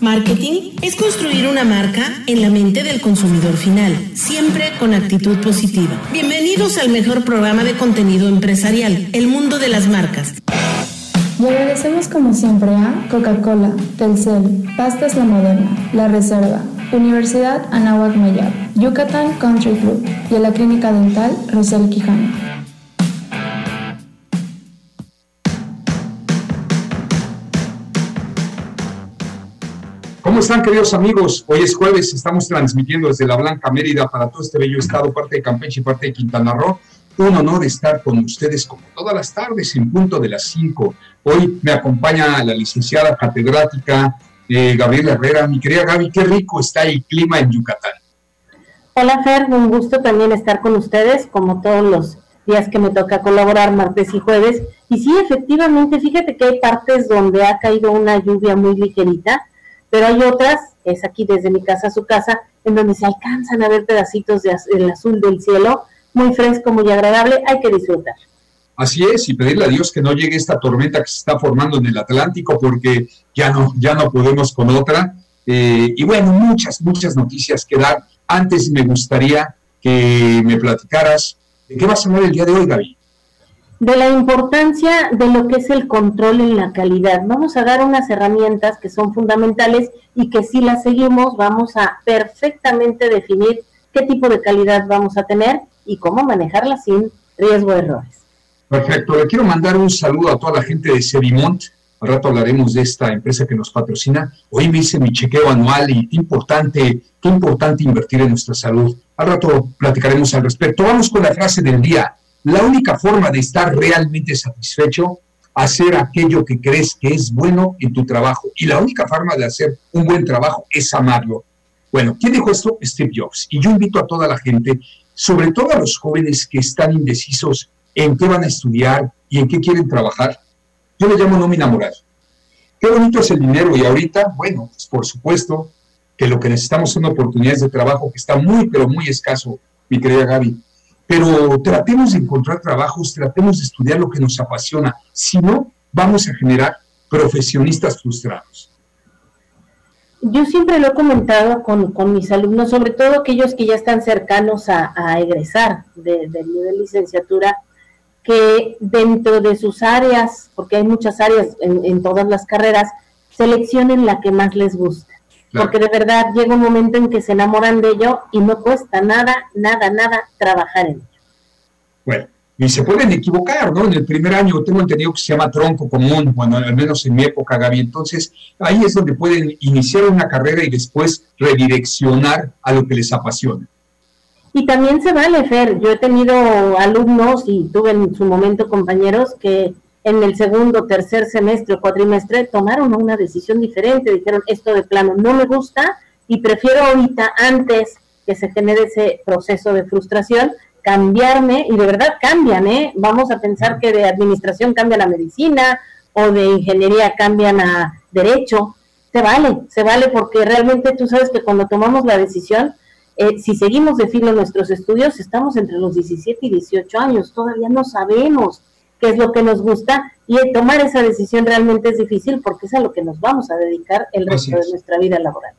Marketing es construir una marca en la mente del consumidor final, siempre con actitud positiva. Bienvenidos al mejor programa de contenido empresarial, El Mundo de las Marcas. Y agradecemos como siempre a Coca-Cola, Telcel, Pastas La Moderna, La Reserva, Universidad Anáhuac Mayab, Yucatán Country Club y a la Clínica Dental Rosel Quijano. ¿Cómo están, queridos amigos? Hoy es jueves, estamos transmitiendo desde la Blanca Mérida para todo este bello estado, parte de Campeche y parte de Quintana Roo. Un honor estar con ustedes como todas las tardes en punto de las 5. Hoy me acompaña la licenciada catedrática eh, Gabriela Herrera. Mi querida Gaby, qué rico está el clima en Yucatán. Hola Fer, un gusto también estar con ustedes, como todos los días que me toca colaborar, martes y jueves. Y sí, efectivamente, fíjate que hay partes donde ha caído una lluvia muy ligerita, pero hay otras, es aquí desde mi casa a su casa, en donde se alcanzan a ver pedacitos del azul del cielo, muy fresco, muy agradable, hay que disfrutar. Así es, y pedirle a Dios que no llegue esta tormenta que se está formando en el Atlántico, porque ya no, ya no podemos con otra. Eh, y bueno, muchas, muchas noticias que dar. Antes me gustaría que me platicaras de qué vas a hablar el día de hoy, Gaby de la importancia de lo que es el control en la calidad. Vamos a dar unas herramientas que son fundamentales y que si las seguimos vamos a perfectamente definir qué tipo de calidad vamos a tener y cómo manejarla sin riesgo de errores. Perfecto, le quiero mandar un saludo a toda la gente de Sedimont. Al rato hablaremos de esta empresa que nos patrocina. Hoy me hice mi chequeo anual y qué importante, qué importante invertir en nuestra salud. Al rato platicaremos al respecto. Vamos con la frase del día la única forma de estar realmente satisfecho, hacer aquello que crees que es bueno en tu trabajo. Y la única forma de hacer un buen trabajo es amarlo. Bueno, ¿quién dijo esto? Steve Jobs. Y yo invito a toda la gente, sobre todo a los jóvenes que están indecisos en qué van a estudiar y en qué quieren trabajar. Yo le llamo nómina moral. Qué bonito es el dinero y ahorita, bueno, pues por supuesto que lo que necesitamos son oportunidades de trabajo que está muy, pero muy escaso, mi querida Gaby pero tratemos de encontrar trabajos, tratemos de estudiar lo que nos apasiona. Si no, vamos a generar profesionistas frustrados. Yo siempre lo he comentado con, mis alumnos, sobre todo aquellos que ya están cercanos a, egresar del nivel licenciatura, que dentro de sus áreas, porque hay muchas áreas en, todas las carreras, seleccionen la que más les gusta. Porque de verdad llega un momento en que se enamoran de ello y no cuesta nada, nada, nada trabajar en ello. Bueno, y se pueden equivocar, ¿no? En el primer año tengo entendido que se llama tronco común, bueno, al menos en mi época, Gaby. Entonces, ahí es donde pueden iniciar una carrera y después redireccionar a lo que les apasiona. Y también se vale, Fer. Yo he tenido alumnos y tuve en su momento compañeros que en el segundo, tercer semestre o cuatrimestre tomaron una decisión diferente, dijeron esto de plano no me gusta y prefiero ahorita, antes que se genere ese proceso de frustración, cambiarme y de verdad cambian, ¿eh? Vamos a pensar que de administración cambian a medicina o de ingeniería cambian a derecho. Se vale, se vale porque realmente tú sabes que cuando tomamos la decisión, eh, si seguimos de filo nuestros estudios, estamos entre los 17 y 18 años, todavía no sabemos qué es lo que nos gusta y tomar esa decisión realmente es difícil porque es a lo que nos vamos a dedicar el resto de nuestra vida laboral.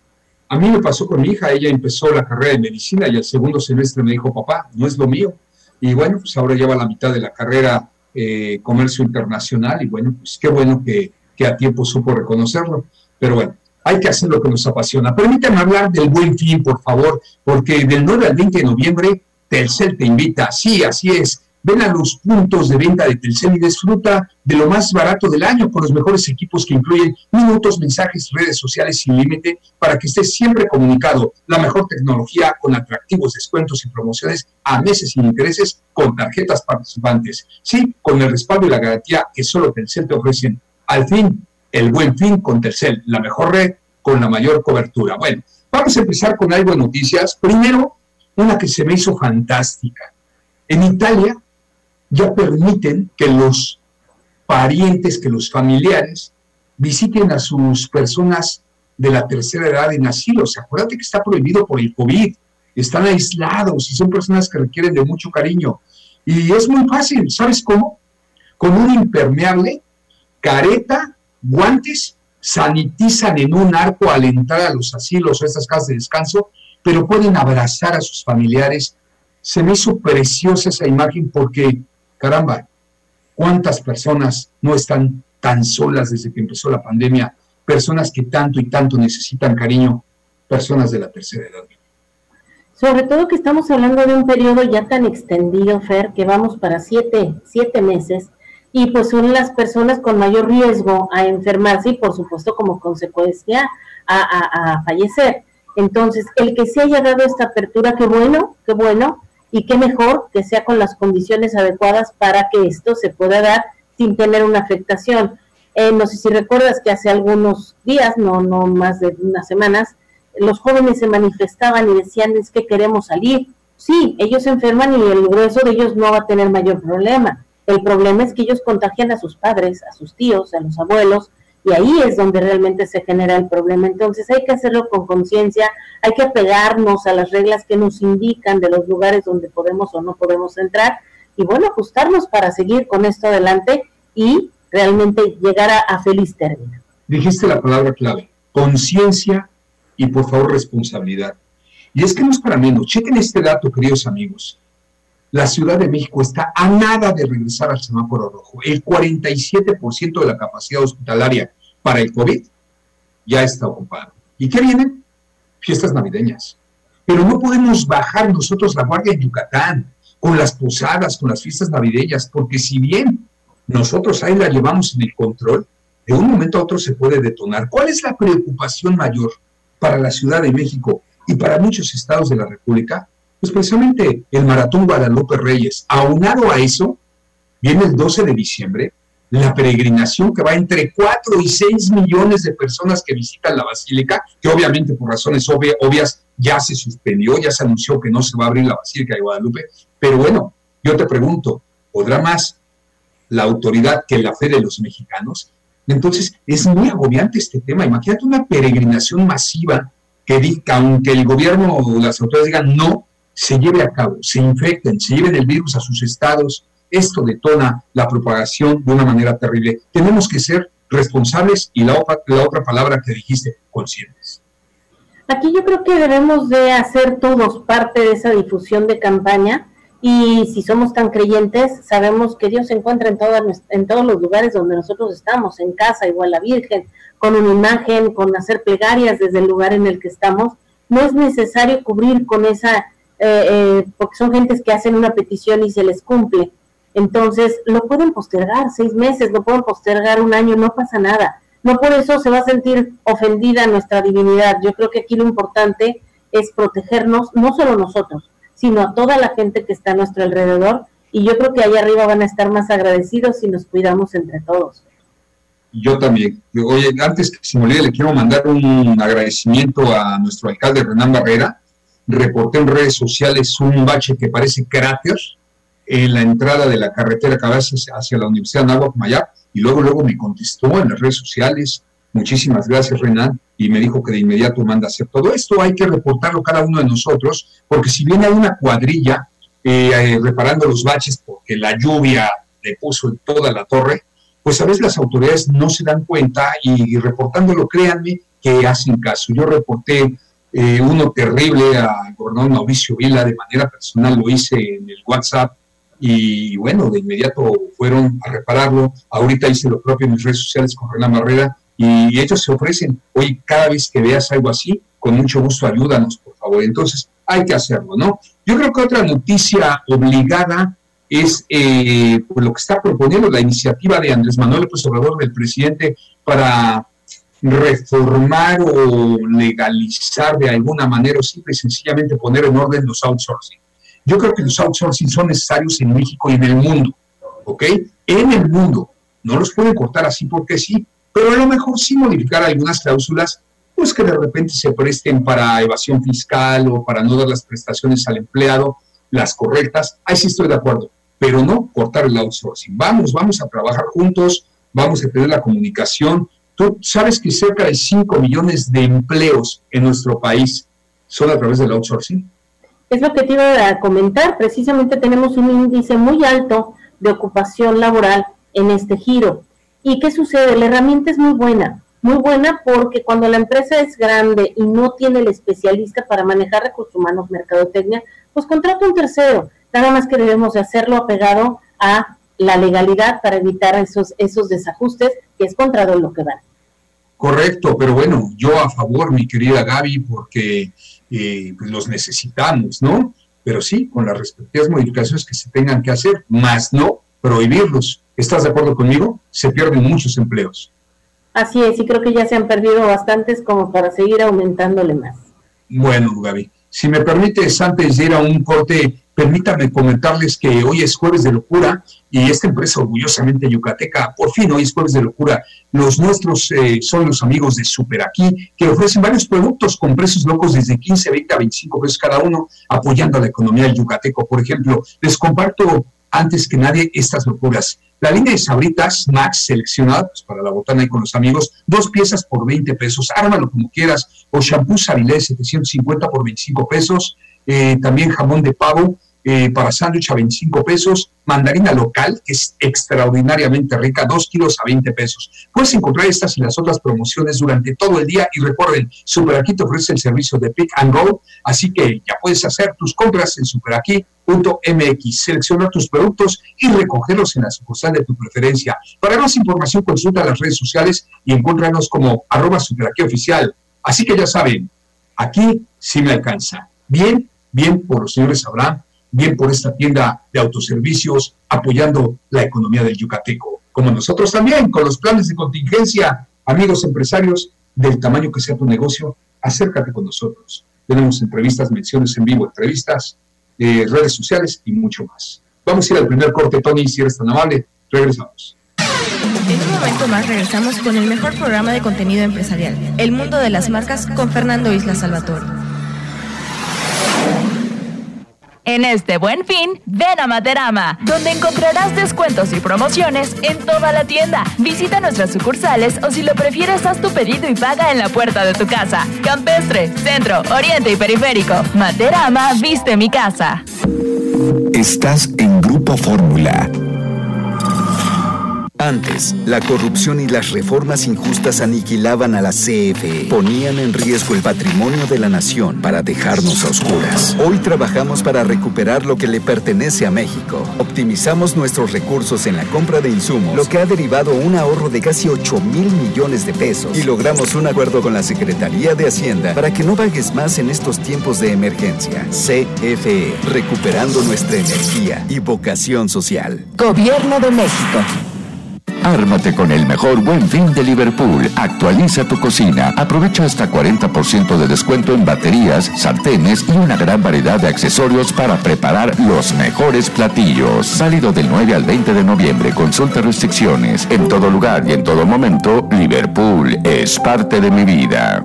A mí me pasó con mi hija, ella empezó la carrera de medicina y al segundo semestre me dijo, papá, no es lo mío. Y bueno, pues ahora lleva la mitad de la carrera eh, comercio internacional y bueno, pues qué bueno que, que a tiempo supo reconocerlo. Pero bueno, hay que hacer lo que nos apasiona. Permítanme hablar del buen fin, por favor, porque del 9 al 20 de noviembre Telcel te invita. Sí, así es. Ven a los puntos de venta de Telcel y disfruta de lo más barato del año con los mejores equipos que incluyen minutos, mensajes, redes sociales sin límite para que estés siempre comunicado. La mejor tecnología con atractivos descuentos y promociones a meses sin intereses con tarjetas participantes. Sí, con el respaldo y la garantía que solo Telcel te ofrecen. Al fin, el buen fin con Telcel, la mejor red con la mayor cobertura. Bueno, vamos a empezar con algo de noticias. Primero, una que se me hizo fantástica. En Italia ya permiten que los parientes, que los familiares visiten a sus personas de la tercera edad en asilos. Acuérdate que está prohibido por el COVID, están aislados y son personas que requieren de mucho cariño. Y es muy fácil, ¿sabes cómo? Con un impermeable, careta, guantes sanitizan en un arco al entrar a los asilos o estas casas de descanso, pero pueden abrazar a sus familiares. Se me hizo preciosa esa imagen porque, caramba, cuántas personas no están tan solas desde que empezó la pandemia, personas que tanto y tanto necesitan cariño, personas de la tercera edad. Sobre todo que estamos hablando de un periodo ya tan extendido, Fer, que vamos para siete, siete meses, y pues son las personas con mayor riesgo a enfermarse y por supuesto como consecuencia a, fallecer. Entonces, el que se haya dado esta apertura, qué bueno, qué bueno, y qué mejor que sea con las condiciones adecuadas para que esto se pueda dar sin tener una afectación. Eh, no sé si recuerdas que hace algunos días, no, no más de unas semanas, los jóvenes se manifestaban y decían es que queremos salir. Sí, ellos se enferman y el grueso de ellos no va a tener mayor problema, el problema es que ellos contagian a sus padres, a sus tíos, a los abuelos, y ahí es donde realmente se genera el problema. Entonces hay que hacerlo con conciencia, hay que apegarnos a las reglas que nos indican de los lugares donde podemos o no podemos entrar, y bueno, ajustarnos para seguir con esto adelante y realmente llegar a, a feliz término. Dijiste la palabra clave, conciencia y por favor responsabilidad. Y es que no es para menos, chequen este dato, queridos amigos la Ciudad de México está a nada de regresar al semáforo rojo. El 47% de la capacidad hospitalaria para el COVID ya está ocupada. ¿Y qué vienen? Fiestas navideñas. Pero no podemos bajar nosotros la guardia en Yucatán con las posadas, con las fiestas navideñas, porque si bien nosotros ahí la llevamos en el control, de un momento a otro se puede detonar. ¿Cuál es la preocupación mayor para la Ciudad de México y para muchos estados de la República? Pues precisamente el Maratón Guadalupe Reyes. Aunado a eso, viene el 12 de diciembre, la peregrinación que va entre 4 y 6 millones de personas que visitan la basílica, que obviamente por razones obvias ya se suspendió, ya se anunció que no se va a abrir la basílica de Guadalupe, pero bueno, yo te pregunto, ¿podrá más la autoridad que la fe de los mexicanos? Entonces, es muy agobiante este tema. Imagínate una peregrinación masiva que, aunque el gobierno o las autoridades digan no, se lleve a cabo, se infecten, se lleven el virus a sus estados, esto detona la propagación de una manera terrible. Tenemos que ser responsables y la otra, la otra palabra que dijiste, conscientes. Aquí yo creo que debemos de hacer todos parte de esa difusión de campaña y si somos tan creyentes, sabemos que Dios se encuentra en, todas, en todos los lugares donde nosotros estamos, en casa, igual la Virgen, con una imagen, con hacer plegarias desde el lugar en el que estamos. No es necesario cubrir con esa eh, eh, porque son gentes que hacen una petición y se les cumple. Entonces, lo pueden postergar seis meses, lo pueden postergar un año, no pasa nada. No por eso se va a sentir ofendida nuestra divinidad. Yo creo que aquí lo importante es protegernos, no solo nosotros, sino a toda la gente que está a nuestro alrededor. Y yo creo que allá arriba van a estar más agradecidos si nos cuidamos entre todos. Yo también. Oye, antes que se me olvide, le quiero mandar un agradecimiento a nuestro alcalde Renán Barrera, reporté en redes sociales un bache que parece cráter en la entrada de la carretera que va hacia, la Universidad de Anáhuac Mayap, y luego, luego me contestó en las redes sociales, muchísimas gracias Renan, y me dijo que de inmediato manda hacer todo esto, hay que reportarlo cada uno de nosotros, porque si viene una cuadrilla eh, eh, reparando los baches porque la lluvia le puso en toda la torre, pues a veces las autoridades no se dan cuenta y reportándolo, créanme que hacen caso. Yo reporté eh, uno terrible al gobernador Mauricio Vila, de manera personal lo hice en el WhatsApp y bueno, de inmediato fueron a repararlo. Ahorita hice lo propio en mis redes sociales con Renan Barrera y ellos se ofrecen, hoy cada vez que veas algo así, con mucho gusto ayúdanos, por favor. Entonces, hay que hacerlo, ¿no? Yo creo que otra noticia obligada es eh, pues lo que está proponiendo la iniciativa de Andrés Manuel López Obrador, del presidente, para reformar o legalizar de alguna manera o simple y sencillamente poner en orden los outsourcing. Yo creo que los outsourcing son necesarios en México y en el mundo, ¿ok? En el mundo. No los pueden cortar así porque sí, pero a lo mejor sí modificar algunas cláusulas, pues que de repente se presten para evasión fiscal o para no dar las prestaciones al empleado, las correctas. Ahí sí estoy de acuerdo, pero no cortar el outsourcing. Vamos, vamos a trabajar juntos, vamos a tener la comunicación, Tú sabes que cerca de 5 millones de empleos en nuestro país son a través del outsourcing. Es lo que te iba a comentar. Precisamente tenemos un índice muy alto de ocupación laboral en este giro. ¿Y qué sucede? La herramienta es muy buena, muy buena porque cuando la empresa es grande y no tiene el especialista para manejar recursos humanos, mercadotecnia, pues contrata un tercero. Nada más que debemos de hacerlo apegado a la legalidad para evitar esos, esos desajustes que es contra lo que van. Correcto, pero bueno, yo a favor, mi querida Gaby, porque eh, pues los necesitamos, ¿no? Pero sí, con las respectivas modificaciones que se tengan que hacer, más no prohibirlos. ¿Estás de acuerdo conmigo? Se pierden muchos empleos. Así es, y creo que ya se han perdido bastantes como para seguir aumentándole más. Bueno, Gaby, si me permites, antes de ir a un corte, permítame comentarles que hoy es jueves de locura y esta empresa orgullosamente yucateca, por fin hoy es jueves de locura. Los nuestros eh, son los amigos de Super Aquí, que ofrecen varios productos con precios locos desde 15, 20 a 25 pesos cada uno, apoyando a la economía del yucateco. Por ejemplo, les comparto antes que nadie estas locuras. La línea de sabritas Max seleccionada pues, para la botana y con los amigos, dos piezas por 20 pesos, ármalo como quieras, o shampoo Sabilé 750 por 25 pesos, eh, también jamón de pavo eh, para sándwich a 25 pesos, mandarina local, que es extraordinariamente rica, 2 kilos a 20 pesos. Puedes encontrar estas y las otras promociones durante todo el día y recuerden, Aquí te ofrece el servicio de Pick and Go, así que ya puedes hacer tus compras en superaquí.mx, seleccionar tus productos y recogerlos en la sucursal de tu preferencia. Para más información consulta las redes sociales y encuéntranos como arroba superaquí oficial. Así que ya saben, aquí sí me alcanza. Bien, bien por los señores Abraham bien por esta tienda de autoservicios apoyando la economía del Yucateco, como nosotros también con los planes de contingencia. Amigos empresarios, del tamaño que sea tu negocio, acércate con nosotros. Tenemos entrevistas, menciones en vivo, entrevistas, eh, redes sociales y mucho más. Vamos a ir al primer corte, Tony, si eres tan amable. Regresamos. En un momento más regresamos con el mejor programa de contenido empresarial, El Mundo de las Marcas, con Fernando Isla Salvatore. En este buen fin, ven a Materama, donde encontrarás descuentos y promociones en toda la tienda. Visita nuestras sucursales o si lo prefieres, haz tu pedido y paga en la puerta de tu casa. Campestre, Centro, Oriente y Periférico. Materama viste mi casa. Estás en Grupo Fórmula. Antes, la corrupción y las reformas injustas aniquilaban a la CFE, ponían en riesgo el patrimonio de la nación para dejarnos a oscuras. Hoy trabajamos para recuperar lo que le pertenece a México. Optimizamos nuestros recursos en la compra de insumos, lo que ha derivado un ahorro de casi 8 mil millones de pesos. Y logramos un acuerdo con la Secretaría de Hacienda para que no vagues más en estos tiempos de emergencia. CFE, recuperando nuestra energía y vocación social. Gobierno de México. Ármate con el mejor buen fin de Liverpool. Actualiza tu cocina. Aprovecha hasta 40% de descuento en baterías, sartenes y una gran variedad de accesorios para preparar los mejores platillos. Válido del 9 al 20 de noviembre. Consulta restricciones. En todo lugar y en todo momento, Liverpool es parte de mi vida.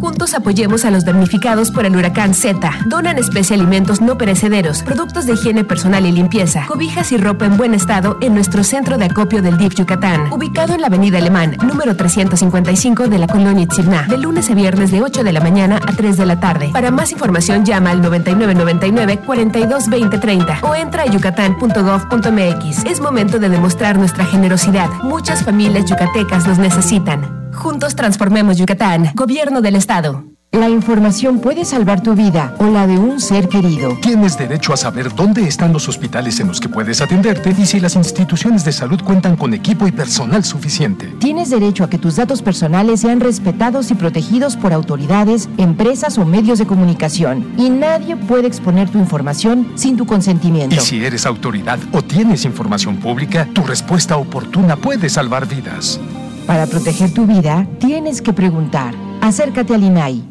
Juntos apoyemos a los damnificados por el huracán Z. Donan especie alimentos no perecederos, productos de higiene personal y limpieza, cobijas y ropa en buen estado en nuestro centro de acopio del DIF Yucatán, ubicado en la Avenida Alemán, número 355 de la colonia Itzibná, de lunes a viernes de 8 de la mañana a 3 de la tarde. Para más información llama al 9999 422030 o entra a yucatán.gov.mx. Es momento de demostrar nuestra generosidad. Muchas familias yucatecas los necesitan. Juntos transformemos Yucatán. Gobierno del Estado. La información puede salvar tu vida o la de un ser querido. Tienes derecho a saber dónde están los hospitales en los que puedes atenderte y si las instituciones de salud cuentan con equipo y personal suficiente. Tienes derecho a que tus datos personales sean respetados y protegidos por autoridades, empresas o medios de comunicación. Y nadie puede exponer tu información sin tu consentimiento. Y si eres autoridad o tienes información pública, tu respuesta oportuna puede salvar vidas. Para proteger tu vida, tienes que preguntar. Acércate al INAI.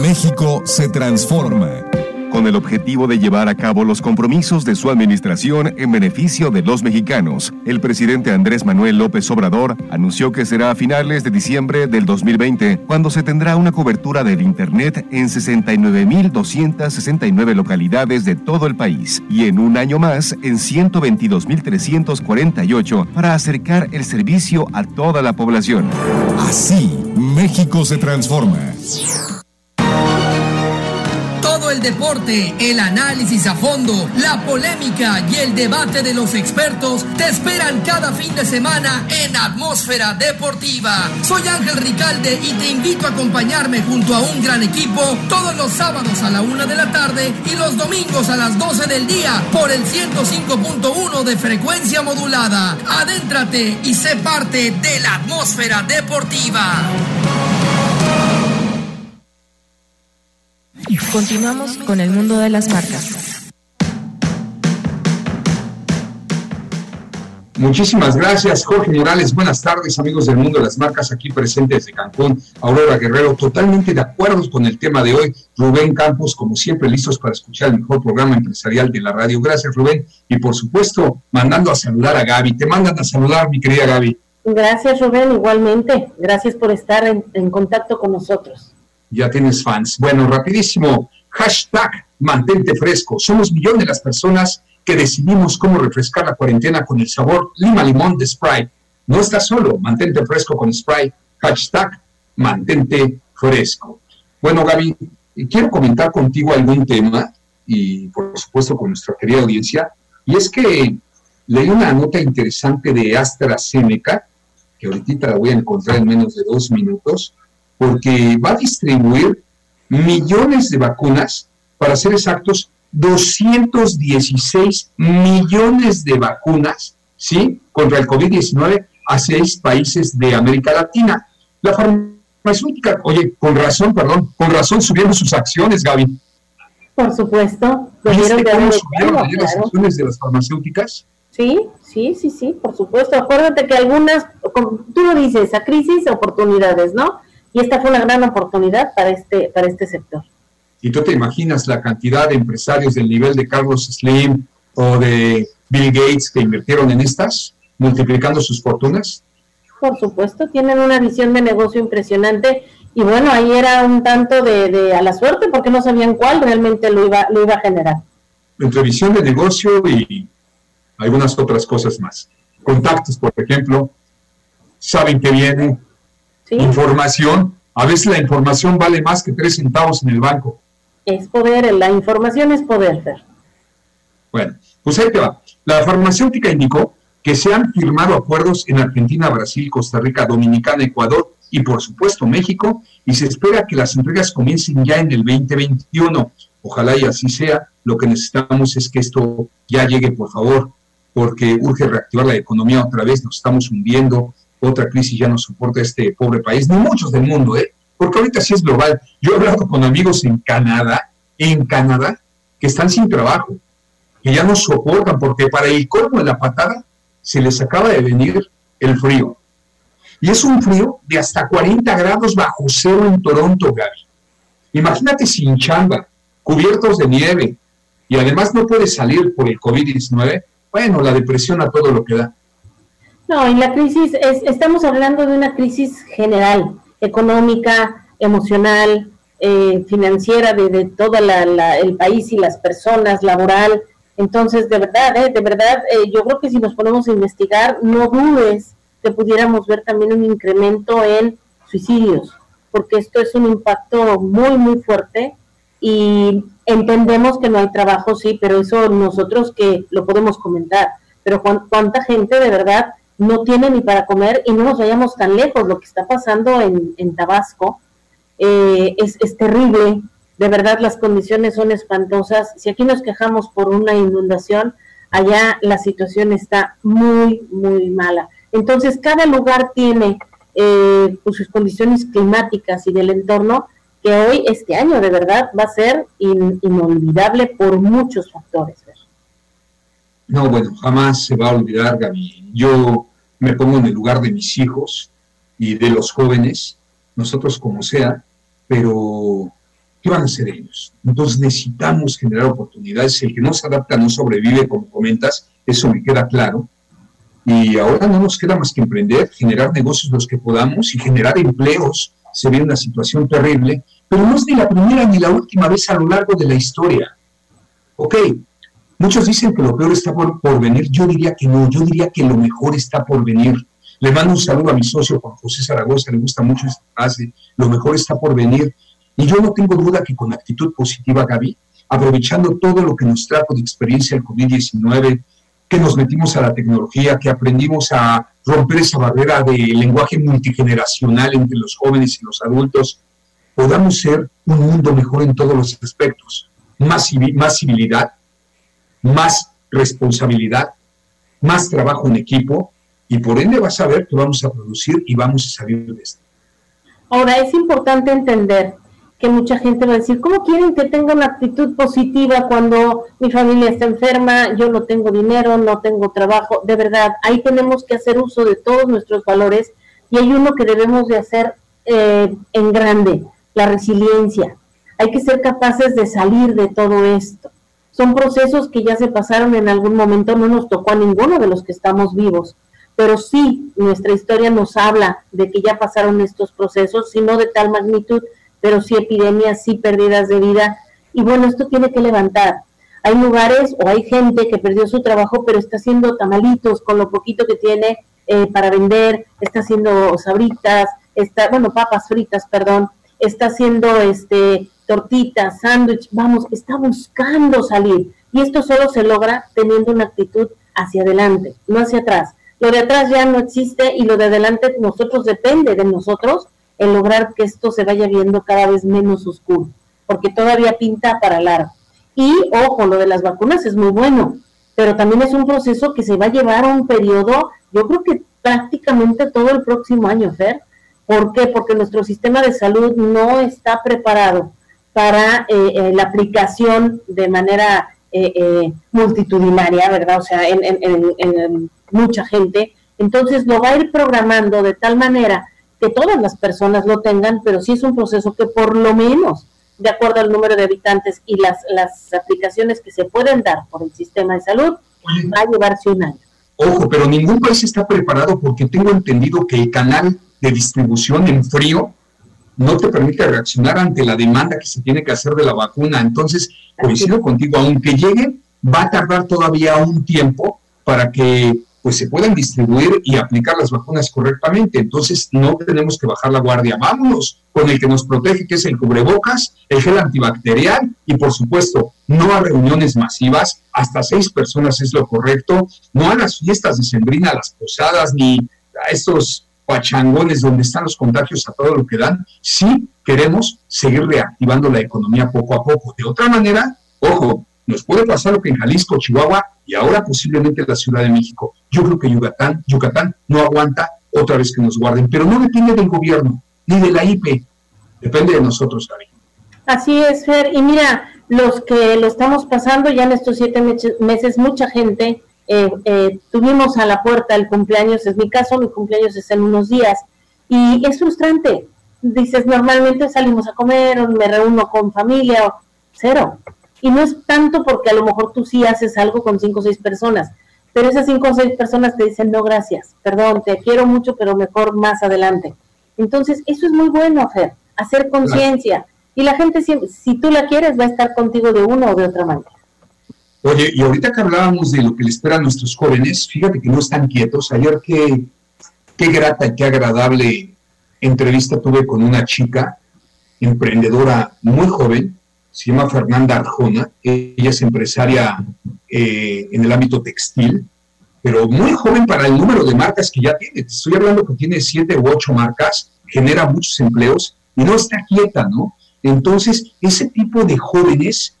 México se transforma con el objetivo de llevar a cabo los compromisos de su administración en beneficio de los mexicanos. El presidente Andrés Manuel López Obrador anunció que será a finales de diciembre del 2020 cuando se tendrá una cobertura del Internet en 69.269 localidades de todo el país y en un año más en 122.348 para acercar el servicio a toda la población. Así, México se transforma deporte, el análisis a fondo, la polémica y el debate de los expertos te esperan cada fin de semana en Atmósfera Deportiva. Soy Ángel Ricalde y te invito a acompañarme junto a un gran equipo todos los sábados a la una de la tarde y los domingos a las 12 del día por el 105.1 de frecuencia modulada. Adéntrate y sé parte de la atmósfera deportiva. Continuamos con el mundo de las marcas. Muchísimas gracias, Jorge Morales. Buenas tardes, amigos del mundo de las marcas aquí presentes de Cancún. Aurora Guerrero, totalmente de acuerdo con el tema de hoy. Rubén Campos, como siempre, listos para escuchar el mejor programa empresarial de la radio. Gracias, Rubén. Y por supuesto, mandando a saludar a Gaby. Te mandan a saludar, mi querida Gaby. Gracias, Rubén, igualmente. Gracias por estar en, en contacto con nosotros. Ya tienes fans. Bueno, rapidísimo. Hashtag mantente fresco. Somos millones de las personas que decidimos cómo refrescar la cuarentena con el sabor lima limón de Sprite. No estás solo, mantente fresco con Sprite. Hashtag mantente fresco. Bueno, Gaby, quiero comentar contigo algún tema y por supuesto con nuestra querida audiencia. Y es que leí una nota interesante de AstraZeneca, que ahorita la voy a encontrar en menos de dos minutos, porque va a distribuir millones de vacunas, para ser exactos, 216 millones de vacunas, ¿sí? Contra el COVID-19 a seis países de América Latina. La farmacéutica, oye, con razón, perdón, con razón subiendo sus acciones, Gaby. Por supuesto. ¿Viste cómo subieron ayer las acciones de las farmacéuticas? Sí, sí, sí, sí, por supuesto. Acuérdate que algunas, tú lo dices, a crisis, oportunidades, ¿no? Y esta fue una gran oportunidad para este, para este sector. Y tú te imaginas la cantidad de empresarios del nivel de Carlos Slim o de Bill Gates que invirtieron en estas, multiplicando sus fortunas. Por supuesto, tienen una visión de negocio impresionante y bueno, ahí era un tanto de, a la suerte porque no sabían cuál realmente lo iba, lo iba a generar. Entre visión de negocio y algunas otras cosas más. Contactos, por ejemplo, saben que viene información. A veces la información vale más que tres centavos en el banco. Es poder, la información es poder, Fer. Bueno, pues ahí te va. La farmacéutica indicó que se han firmado acuerdos en Argentina, Brasil, Costa Rica, Dominicana, Ecuador y por supuesto México, y se espera que las entregas comiencen ya en el 2021. Ojalá y así sea. Lo que necesitamos es que esto ya llegue, por favor, porque urge reactivar la economía otra vez, nos estamos hundiendo, otra crisis ya no soporta este pobre país, ni muchos del mundo, ¿eh? porque ahorita sí es global. Yo he hablado con amigos en Canadá, en Canadá, que están sin trabajo, que ya no soportan, porque para el colmo de la patada se les acaba de venir el frío. Y es un frío de hasta 40 grados bajo cero en Toronto, Gaby. Imagínate sin chamba, cubiertos de nieve, y además no puedes salir por el COVID-19. Bueno, la depresión a todo lo que da. No, en la crisis, es, estamos hablando de una crisis general económica, emocional, eh, financiera de, todo el país y las personas, laboral. Entonces, de verdad, eh, de verdad, eh, yo creo que si nos ponemos a investigar, no dudes que pudiéramos ver también un incremento en suicidios, porque esto es un impacto muy, muy fuerte y entendemos que no hay trabajo, sí, pero eso nosotros que lo podemos comentar, pero cuánta gente de verdad no tiene ni para comer y no nos vayamos tan lejos. Lo que está pasando en, en Tabasco eh, es, es, terrible. De verdad, las condiciones son espantosas. Si aquí nos quejamos por una inundación, allá la situación está muy, muy mala. Entonces, cada lugar tiene eh, pues, sus condiciones climáticas y del entorno que hoy, este año, de verdad, va a ser inolvidable por muchos factores. No, bueno, jamás se va a olvidar, Gaby. Yo me pongo en el lugar de mis hijos y de los jóvenes, nosotros como sea, pero ¿qué van a hacer ellos? Entonces necesitamos generar oportunidades. El que no se adapta no sobrevive, como comentas, eso me queda claro. Y ahora no nos queda más que emprender, generar negocios los que podamos y generar empleos. Se ve una situación terrible, pero no es ni la primera ni la última vez a lo largo de la historia. Ok, Muchos dicen que lo peor está por, venir. Yo diría que no, yo diría que lo mejor está por venir. Le mando un saludo a mi socio Juan José Zaragoza, le gusta mucho esta frase, lo mejor está por venir. Y yo no tengo duda que con actitud positiva, Gaby, aprovechando todo lo que nos trajo de experiencia el COVID-19, que nos metimos a la tecnología, que aprendimos a romper esa barrera de lenguaje multigeneracional entre los jóvenes y los adultos, podamos ser un mundo mejor en todos los aspectos. Más, más civilidad, más responsabilidad, más trabajo en equipo y por ende vas a ver que vamos a producir y vamos a salir de esto. Ahora es importante entender que mucha gente va a decir, ¿cómo quieren que tenga una actitud positiva cuando mi familia está enferma, yo no tengo dinero, no tengo trabajo? De verdad, ahí tenemos que hacer uso de todos nuestros valores y hay uno que debemos de hacer eh, en grande, la resiliencia. Hay que ser capaces de salir de todo esto. Son procesos que ya se pasaron en algún momento, no nos tocó a ninguno de los que estamos vivos, pero sí nuestra historia nos habla de que ya pasaron estos procesos, si no de tal magnitud, pero sí epidemias, sí pérdidas de vida. Y bueno, esto tiene que levantar. Hay lugares o hay gente que perdió su trabajo, pero está haciendo tamalitos con lo poquito que tiene eh, para vender, está haciendo sabritas, está, bueno, papas fritas, perdón, está haciendo este tortitas, sándwich, vamos, está buscando salir. Y esto solo se logra teniendo una actitud hacia adelante, no hacia atrás. Lo de atrás ya no existe y lo de adelante nosotros depende de nosotros en lograr que esto se vaya viendo cada vez menos oscuro, porque todavía pinta para largo. Y ojo, lo de las vacunas es muy bueno, pero también es un proceso que se va a llevar a un periodo, yo creo que prácticamente todo el próximo año, Fer. ¿Por qué? Porque nuestro sistema de salud no está preparado para eh, eh, la aplicación de manera eh, multitudinaria, ¿verdad? O sea, en, en mucha gente. Entonces lo va a ir programando de tal manera que todas las personas lo tengan, pero sí es un proceso que por lo menos, de acuerdo al número de habitantes y las, las aplicaciones que se pueden dar por el sistema de salud, va a llevarse un año. Ojo, pero ningún país está preparado porque tengo entendido que el canal de distribución en frío no te permite reaccionar ante la demanda que se tiene que hacer de la vacuna. Entonces, coincido contigo, aunque llegue, va a tardar todavía un tiempo para que pues se puedan distribuir y aplicar las vacunas correctamente. Entonces no tenemos que bajar la guardia. Vámonos con el que nos protege, que es el cubrebocas, el gel antibacterial y por supuesto no a reuniones masivas, hasta seis personas es lo correcto, no a las fiestas de sembrina, a las posadas, ni a estos pachangones donde están los contagios a todo lo que dan. Sí queremos seguir reactivando la economía poco a poco. De otra manera, ojo, nos puede pasar lo que en Jalisco, Chihuahua y ahora posiblemente la Ciudad de México. Yo creo que Yucatán, Yucatán no aguanta otra vez que nos guarden, pero no depende del gobierno ni de la IP, depende de nosotros, Gaby. Así es, Fer. Y mira, los que lo estamos pasando ya en estos siete meses, mucha gente, eh, eh, tuvimos a la puerta el cumpleaños, es mi caso, mi cumpleaños es en unos días, y es frustrante. Dices, normalmente salimos a comer, me reúno con familia, o cero. Y no es tanto porque a lo mejor tú sí haces algo con cinco o seis personas, pero esas cinco o seis personas te dicen, no, gracias, perdón, te quiero mucho, pero mejor más adelante. Entonces, eso es muy bueno, Fer, hacer conciencia. Y la gente, si tú la quieres, va a estar contigo de una o de otra manera. Oye, y ahorita que hablábamos de lo que le esperan nuestros jóvenes, fíjate que no están quietos. Ayer qué, qué grata y qué agradable entrevista tuve con una chica emprendedora muy joven, se llama Fernanda Arjona, ella es empresaria eh, en el ámbito textil, pero muy joven para el número de marcas que ya tiene. estoy hablando que tiene siete u ocho marcas, genera muchos empleos y no está quieta, ¿no? Entonces, ese tipo de jóvenes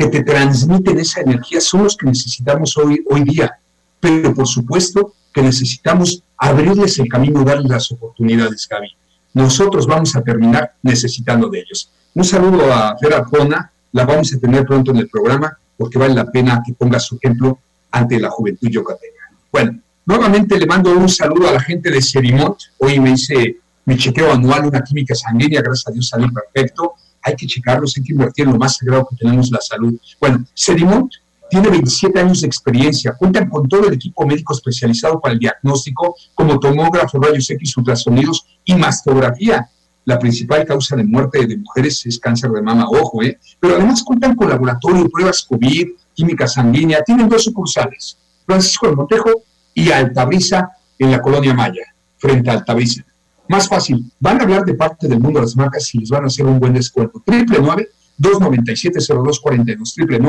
que te transmiten esa energía son los que necesitamos hoy, hoy día. Pero por supuesto que necesitamos abrirles el camino, darles las oportunidades, Gaby. Nosotros vamos a terminar necesitando de ellos. Un saludo a Fer Arjona, la vamos a tener pronto en el programa porque vale la pena que ponga su ejemplo ante la juventud yucateca. Bueno, nuevamente le mando un saludo a la gente de Serimont. Hoy me hice mi chequeo anual, una química sanguínea, gracias a Dios salí perfecto. Hay que checarlos, hay que invertir en lo más sagrado que tenemos, la salud. Bueno, Serimont tiene 27 años de experiencia, cuentan con todo el equipo médico especializado para el diagnóstico, como tomógrafo, rayos X, ultrasonidos y mastografía la principal causa de muerte de mujeres es cáncer de mama, ojo, ¿eh? Pero además cuentan con laboratorio, pruebas COVID, química sanguínea, tienen dos sucursales, Francisco de Montejo y Altabrisa en la colonia Maya, frente a Altabrisa. Más fácil, van a hablar de parte del mundo de las marcas y les van a hacer un buen descuento. Triple nueve 297-0242, triple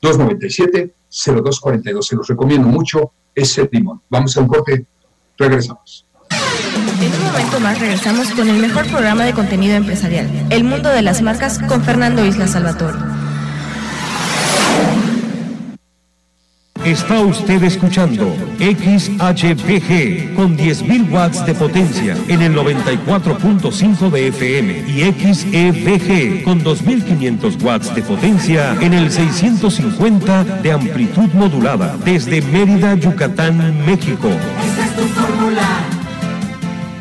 297-0242. Se los recomiendo mucho ese limón. Vamos a un corte, regresamos. En un momento más regresamos con el mejor programa de contenido empresarial, El Mundo de las Marcas, con Fernando Isla Salvatore. Está usted escuchando XHBG con 10.000 watts de potencia en el 94.5 de FM y XEBG con 2.500 watts de potencia en el 650 de amplitud modulada desde Mérida, Yucatán, México. Esta es tu fórmula.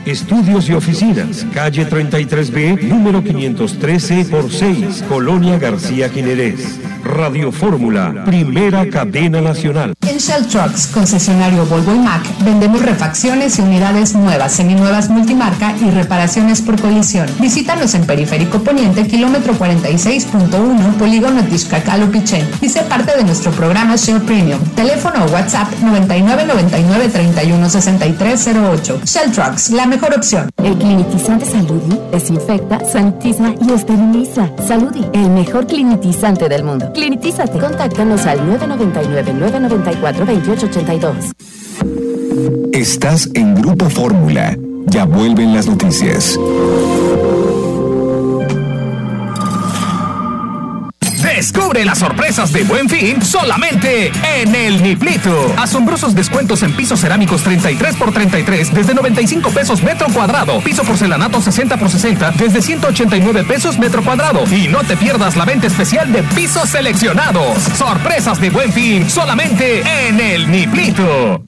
Estudios y oficinas, calle 33B, número 513 por 6, Colonia García Jiménez. Radio Fórmula, primera cadena nacional. En Shell Trucks, concesionario Volvo y Mac, vendemos refacciones y unidades nuevas, seminuevas multimarca y reparaciones por colisión. Visítanos en Periférico Poniente, kilómetro 46.1, Polígono Tixcacalo Pichén. Y sé parte de nuestro programa Shell Premium. Teléfono o WhatsApp 9999 316308. Shell Trucks, la mejor opción. El clinitizante Saludi desinfecta, sanitiza y esteriliza. Saludi, el mejor clinitizante del mundo. Clinitízate. Contáctanos al 999-994-2882. Estás en Grupo Fórmula. Ya vuelven las noticias. Descubre las sorpresas de Buen Fin solamente en el Niplito. Asombrosos descuentos en pisos cerámicos 33 por 33 desde 95 pesos metro cuadrado. Piso porcelanato 60 por 60 desde 189 pesos metro cuadrado. Y no te pierdas la venta especial de pisos seleccionados. Sorpresas de Buen Fin solamente en el Niplito.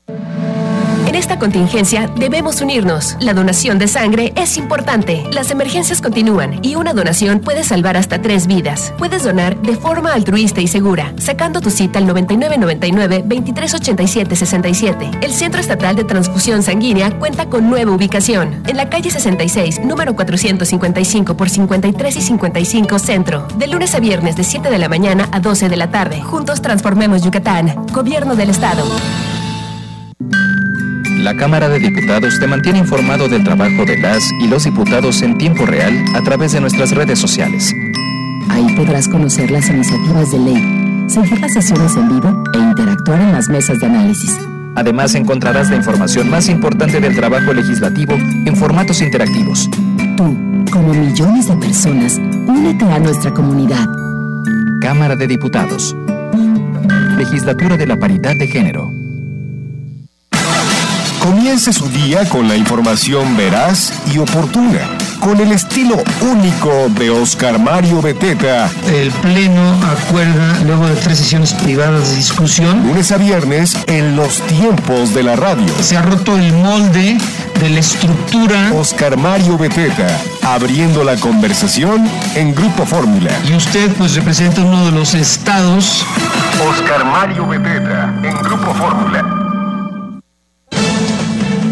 En esta contingencia debemos unirnos. La donación de sangre es importante. Las emergencias continúan y una donación puede salvar hasta tres vidas. Puedes donar de forma altruista y segura, sacando tu cita al 9999-2387-67. El Centro Estatal de Transfusión Sanguínea cuenta con nueva ubicación. En la calle 66, número 455 por 53 y 55 Centro. De lunes a viernes de 7 de la mañana a 12 de la tarde. Juntos transformemos Yucatán. Gobierno del Estado. La Cámara de Diputados te mantiene informado del trabajo de las y los diputados en tiempo real a través de nuestras redes sociales. Ahí podrás conocer las iniciativas de ley, seguir las sesiones en vivo e interactuar en las mesas de análisis. Además encontrarás la información más importante del trabajo legislativo en formatos interactivos. Tú, como millones de personas, únete a nuestra comunidad. Cámara de Diputados. Legislatura de la Paridad de Género. Comience su día con la información veraz y oportuna, con el estilo único de Oscar Mario Beteta. El Pleno acuerda, luego de tres sesiones privadas de discusión, lunes a viernes en los tiempos de la radio. Se ha roto el molde de la estructura. Oscar Mario Beteta, abriendo la conversación en Grupo Fórmula. Y usted pues representa uno de los estados. Oscar Mario Beteta, en Grupo Fórmula.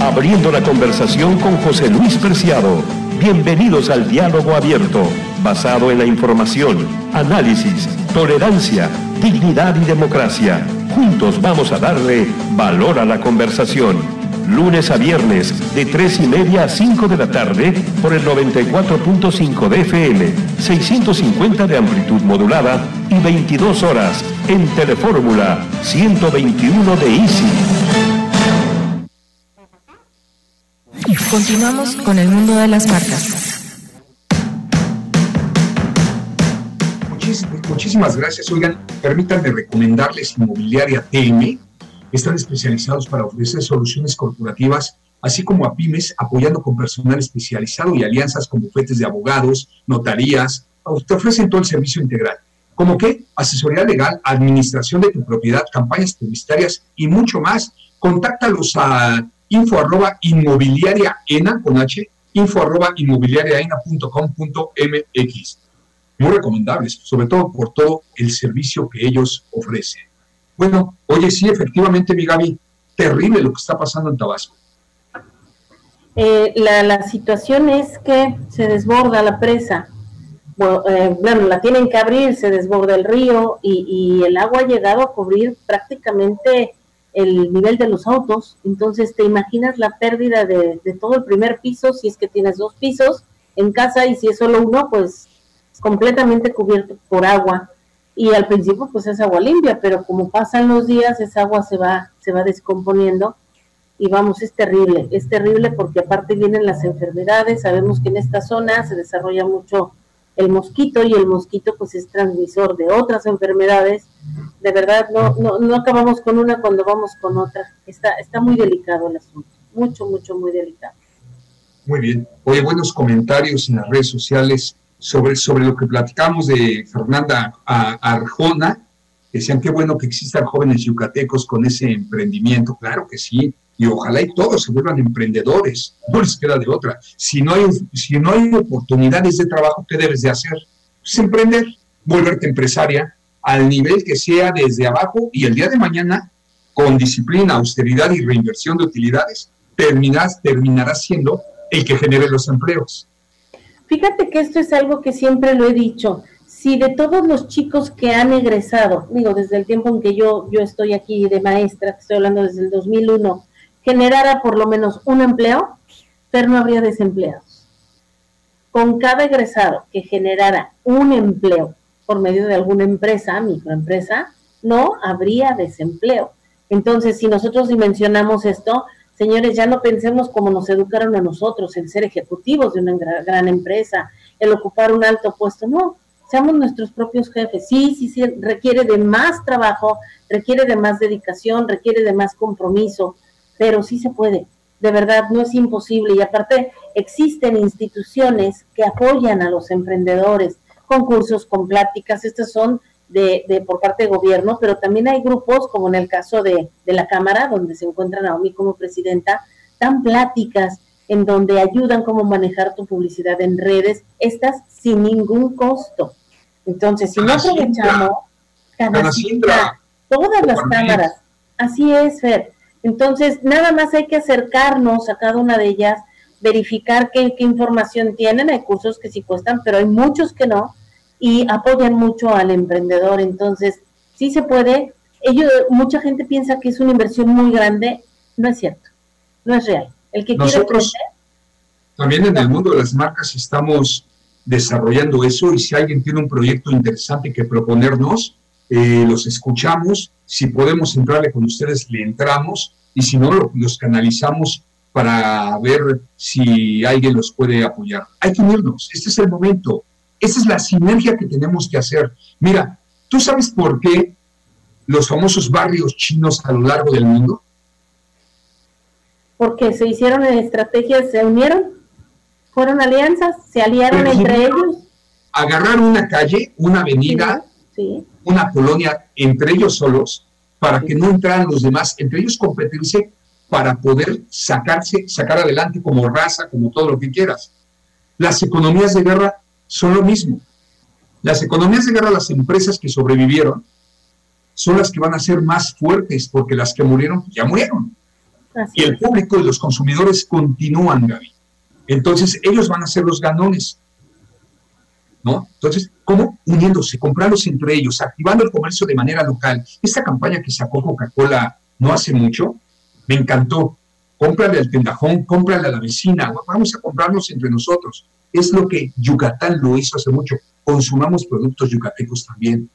Abriendo la conversación con José Luis Preciado. Bienvenidos al diálogo abierto, basado en la información, análisis, tolerancia, dignidad y democracia. Juntos vamos a darle valor a la conversación. Lunes a viernes, de 3 y media a 5 de la tarde, por el 94.5 de FM, 650 de amplitud modulada y 22 horas en Telefórmula 121 de Easy. Continuamos con el mundo de las marcas. Muchísimas, gracias. Oigan, permítanme recomendarles Inmobiliaria TM. Están especializados para ofrecer soluciones corporativas, así como a pymes, apoyando con personal especializado y alianzas con bufetes de abogados, notarías. Te ofrecen todo el servicio integral. Como que asesoría legal, administración de tu propiedad, campañas publicitarias y mucho más. Contáctalos a info arroba inmobiliaria ena con H, info arroba inmobiliariaena.com.mx. Muy recomendables, sobre todo por todo el servicio que ellos ofrecen. Bueno, oye, sí, efectivamente, mi Gaby, terrible lo que está pasando en Tabasco. Eh, la, la, situación es que se desborda la presa. Bueno, eh, bueno, la tienen que abrir, se desborda el río y, y el agua ha llegado a cubrir prácticamente el nivel de los autos, entonces te imaginas la pérdida de, todo el primer piso, si es que tienes dos pisos en casa y si es solo uno, pues completamente cubierto por agua. Y al principio pues es agua limpia, pero como pasan los días esa agua se va se va descomponiendo y vamos, es terrible, es terrible porque aparte vienen las enfermedades, sabemos que en esta zona se desarrolla mucho el mosquito y el mosquito pues es transmisor de otras enfermedades. De verdad, no, no, no acabamos con una cuando vamos con otra. Está, está muy delicado el asunto, mucho, mucho, muy delicado. Muy bien. Oye, buenos comentarios en las redes sociales sobre, sobre lo que platicamos de Fernanda Arjona. Decían qué bueno que existan jóvenes yucatecos con ese emprendimiento. Claro que sí y ojalá y todos se vuelvan emprendedores, no les queda de otra. Si no hay, si no hay oportunidades de trabajo, ¿qué debes de hacer? Pues emprender, volverte empresaria al nivel que sea desde abajo y el día de mañana, con disciplina, austeridad y reinversión de utilidades, terminas, terminarás siendo el que genere los empleos. Fíjate que esto es algo que siempre lo he dicho. Si de todos los chicos que han egresado, digo, desde el tiempo en que yo, yo estoy aquí de maestra, estoy hablando desde el 2001, generara por lo menos un empleo, pero no habría desempleados. Con cada egresado que generara un empleo por medio de alguna empresa, microempresa, no habría desempleo. Entonces, si nosotros dimensionamos esto, señores, ya no pensemos como nos educaron a nosotros, el ser ejecutivos de una gran, empresa, el ocupar un alto puesto, no, seamos nuestros propios jefes. Sí, sí, sí, requiere de más trabajo, requiere de más dedicación, requiere de más compromiso, pero sí se puede, de verdad, no es imposible. Y aparte, existen instituciones que apoyan a los emprendedores, concursos con pláticas, estas son de, de, por parte de gobierno, pero también hay grupos, como en el caso de, de la Cámara, donde se encuentra Naomi como presidenta, dan pláticas en donde ayudan cómo manejar tu publicidad en redes, estas sin ningún costo. Entonces, si no aprovechamos, todas las cámaras, así es, Fer, entonces, nada más hay que acercarnos a cada una de ellas, verificar qué, información tienen. Hay cursos que sí cuestan, pero hay muchos que no y apoyan mucho al emprendedor. Entonces, sí se puede. Ellos, mucha gente piensa que es una inversión muy grande. No es cierto, no es real. El que Nosotros también en el mundo de las marcas estamos desarrollando eso y si alguien tiene un proyecto interesante que proponernos, eh, los escuchamos, si podemos entrarle con ustedes, le entramos, y si no, los canalizamos para ver si alguien los puede apoyar. Hay que unirnos, este es el momento, esa es la sinergia que tenemos que hacer. Mira, ¿tú sabes por qué los famosos barrios chinos a lo largo del mundo? Porque se hicieron estrategias, se unieron, fueron alianzas, se aliaron entre ellos. Agarrar una calle, una avenida, sí una colonia entre ellos solos para que no entraran los demás, entre ellos competirse para poder sacarse, sacar adelante como raza, como todo lo que quieras. Las economías de guerra son lo mismo. Las economías de guerra, las empresas que sobrevivieron, son las que van a ser más fuertes porque las que murieron ya murieron. y el público y los consumidores continúan, Gaby. Entonces ellos van a ser los ganones. ¿No? Entonces, ¿cómo? Uniéndose, comprarlos entre ellos, activando el comercio de manera local. Esta campaña que sacó Coca-Cola no hace mucho, me encantó. Cómprale al tendajón, cómprale a la vecina, vamos a comprarnos entre nosotros. Es lo que Yucatán lo hizo hace mucho. Consumamos productos yucatecos también.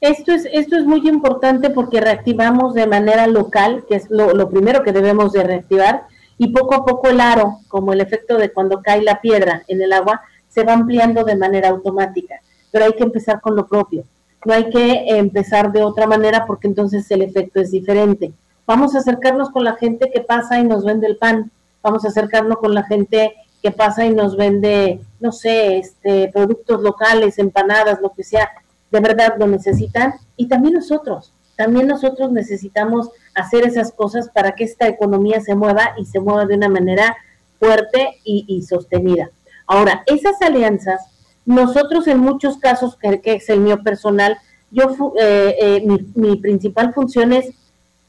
Esto es, esto es muy importante porque reactivamos de manera local, que es lo, lo primero que debemos de reactivar, y poco a poco el aro, como el efecto de cuando cae la piedra en el agua, se va ampliando de manera automática, pero hay que empezar con lo propio. No hay que empezar de otra manera porque entonces el efecto es diferente. Vamos a acercarnos con la gente que pasa y nos vende el pan. Vamos a acercarnos con la gente que pasa y nos vende, no sé, este, productos locales, empanadas, lo que sea. De verdad lo necesitan. Y también nosotros. También nosotros necesitamos hacer esas cosas para que esta economía se mueva y se mueva de una manera fuerte y, y sostenida. Ahora, esas alianzas, nosotros en muchos casos, que, es el mío personal, yo eh, eh, mi, principal función es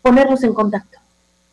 ponerlos en contacto.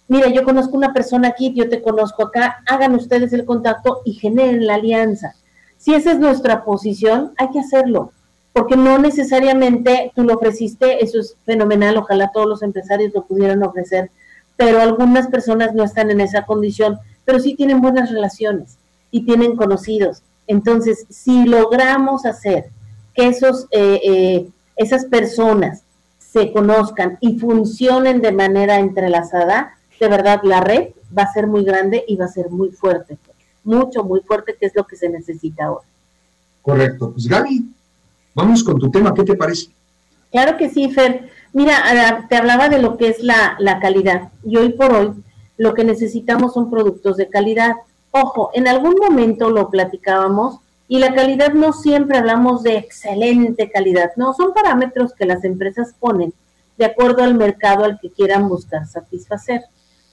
Mira, yo conozco una persona aquí, yo te conozco acá, hagan ustedes el contacto y generen la alianza. Si esa es nuestra posición, hay que hacerlo, porque no necesariamente tú lo ofreciste, eso es fenomenal, ojalá todos los empresarios lo pudieran ofrecer, pero algunas personas no están en esa condición, pero sí tienen buenas relaciones y tienen conocidos Entonces, si logramos hacer que esos, eh, eh, esas personas se conozcan y funcionen de manera entrelazada, de verdad la red va a ser muy grande y va a ser muy fuerte, mucho, muy fuerte, que es lo que se necesita ahora. Correcto. Pues Gaby, vamos con tu tema, ¿qué te parece? Claro que sí, Fer. Mira, te hablaba de lo que es la, la calidad y hoy por hoy lo que necesitamos son productos de calidad. Ojo, en algún momento lo platicábamos y la calidad no siempre hablamos de excelente calidad, no, son parámetros que las empresas ponen de acuerdo al mercado al que quieran buscar satisfacer.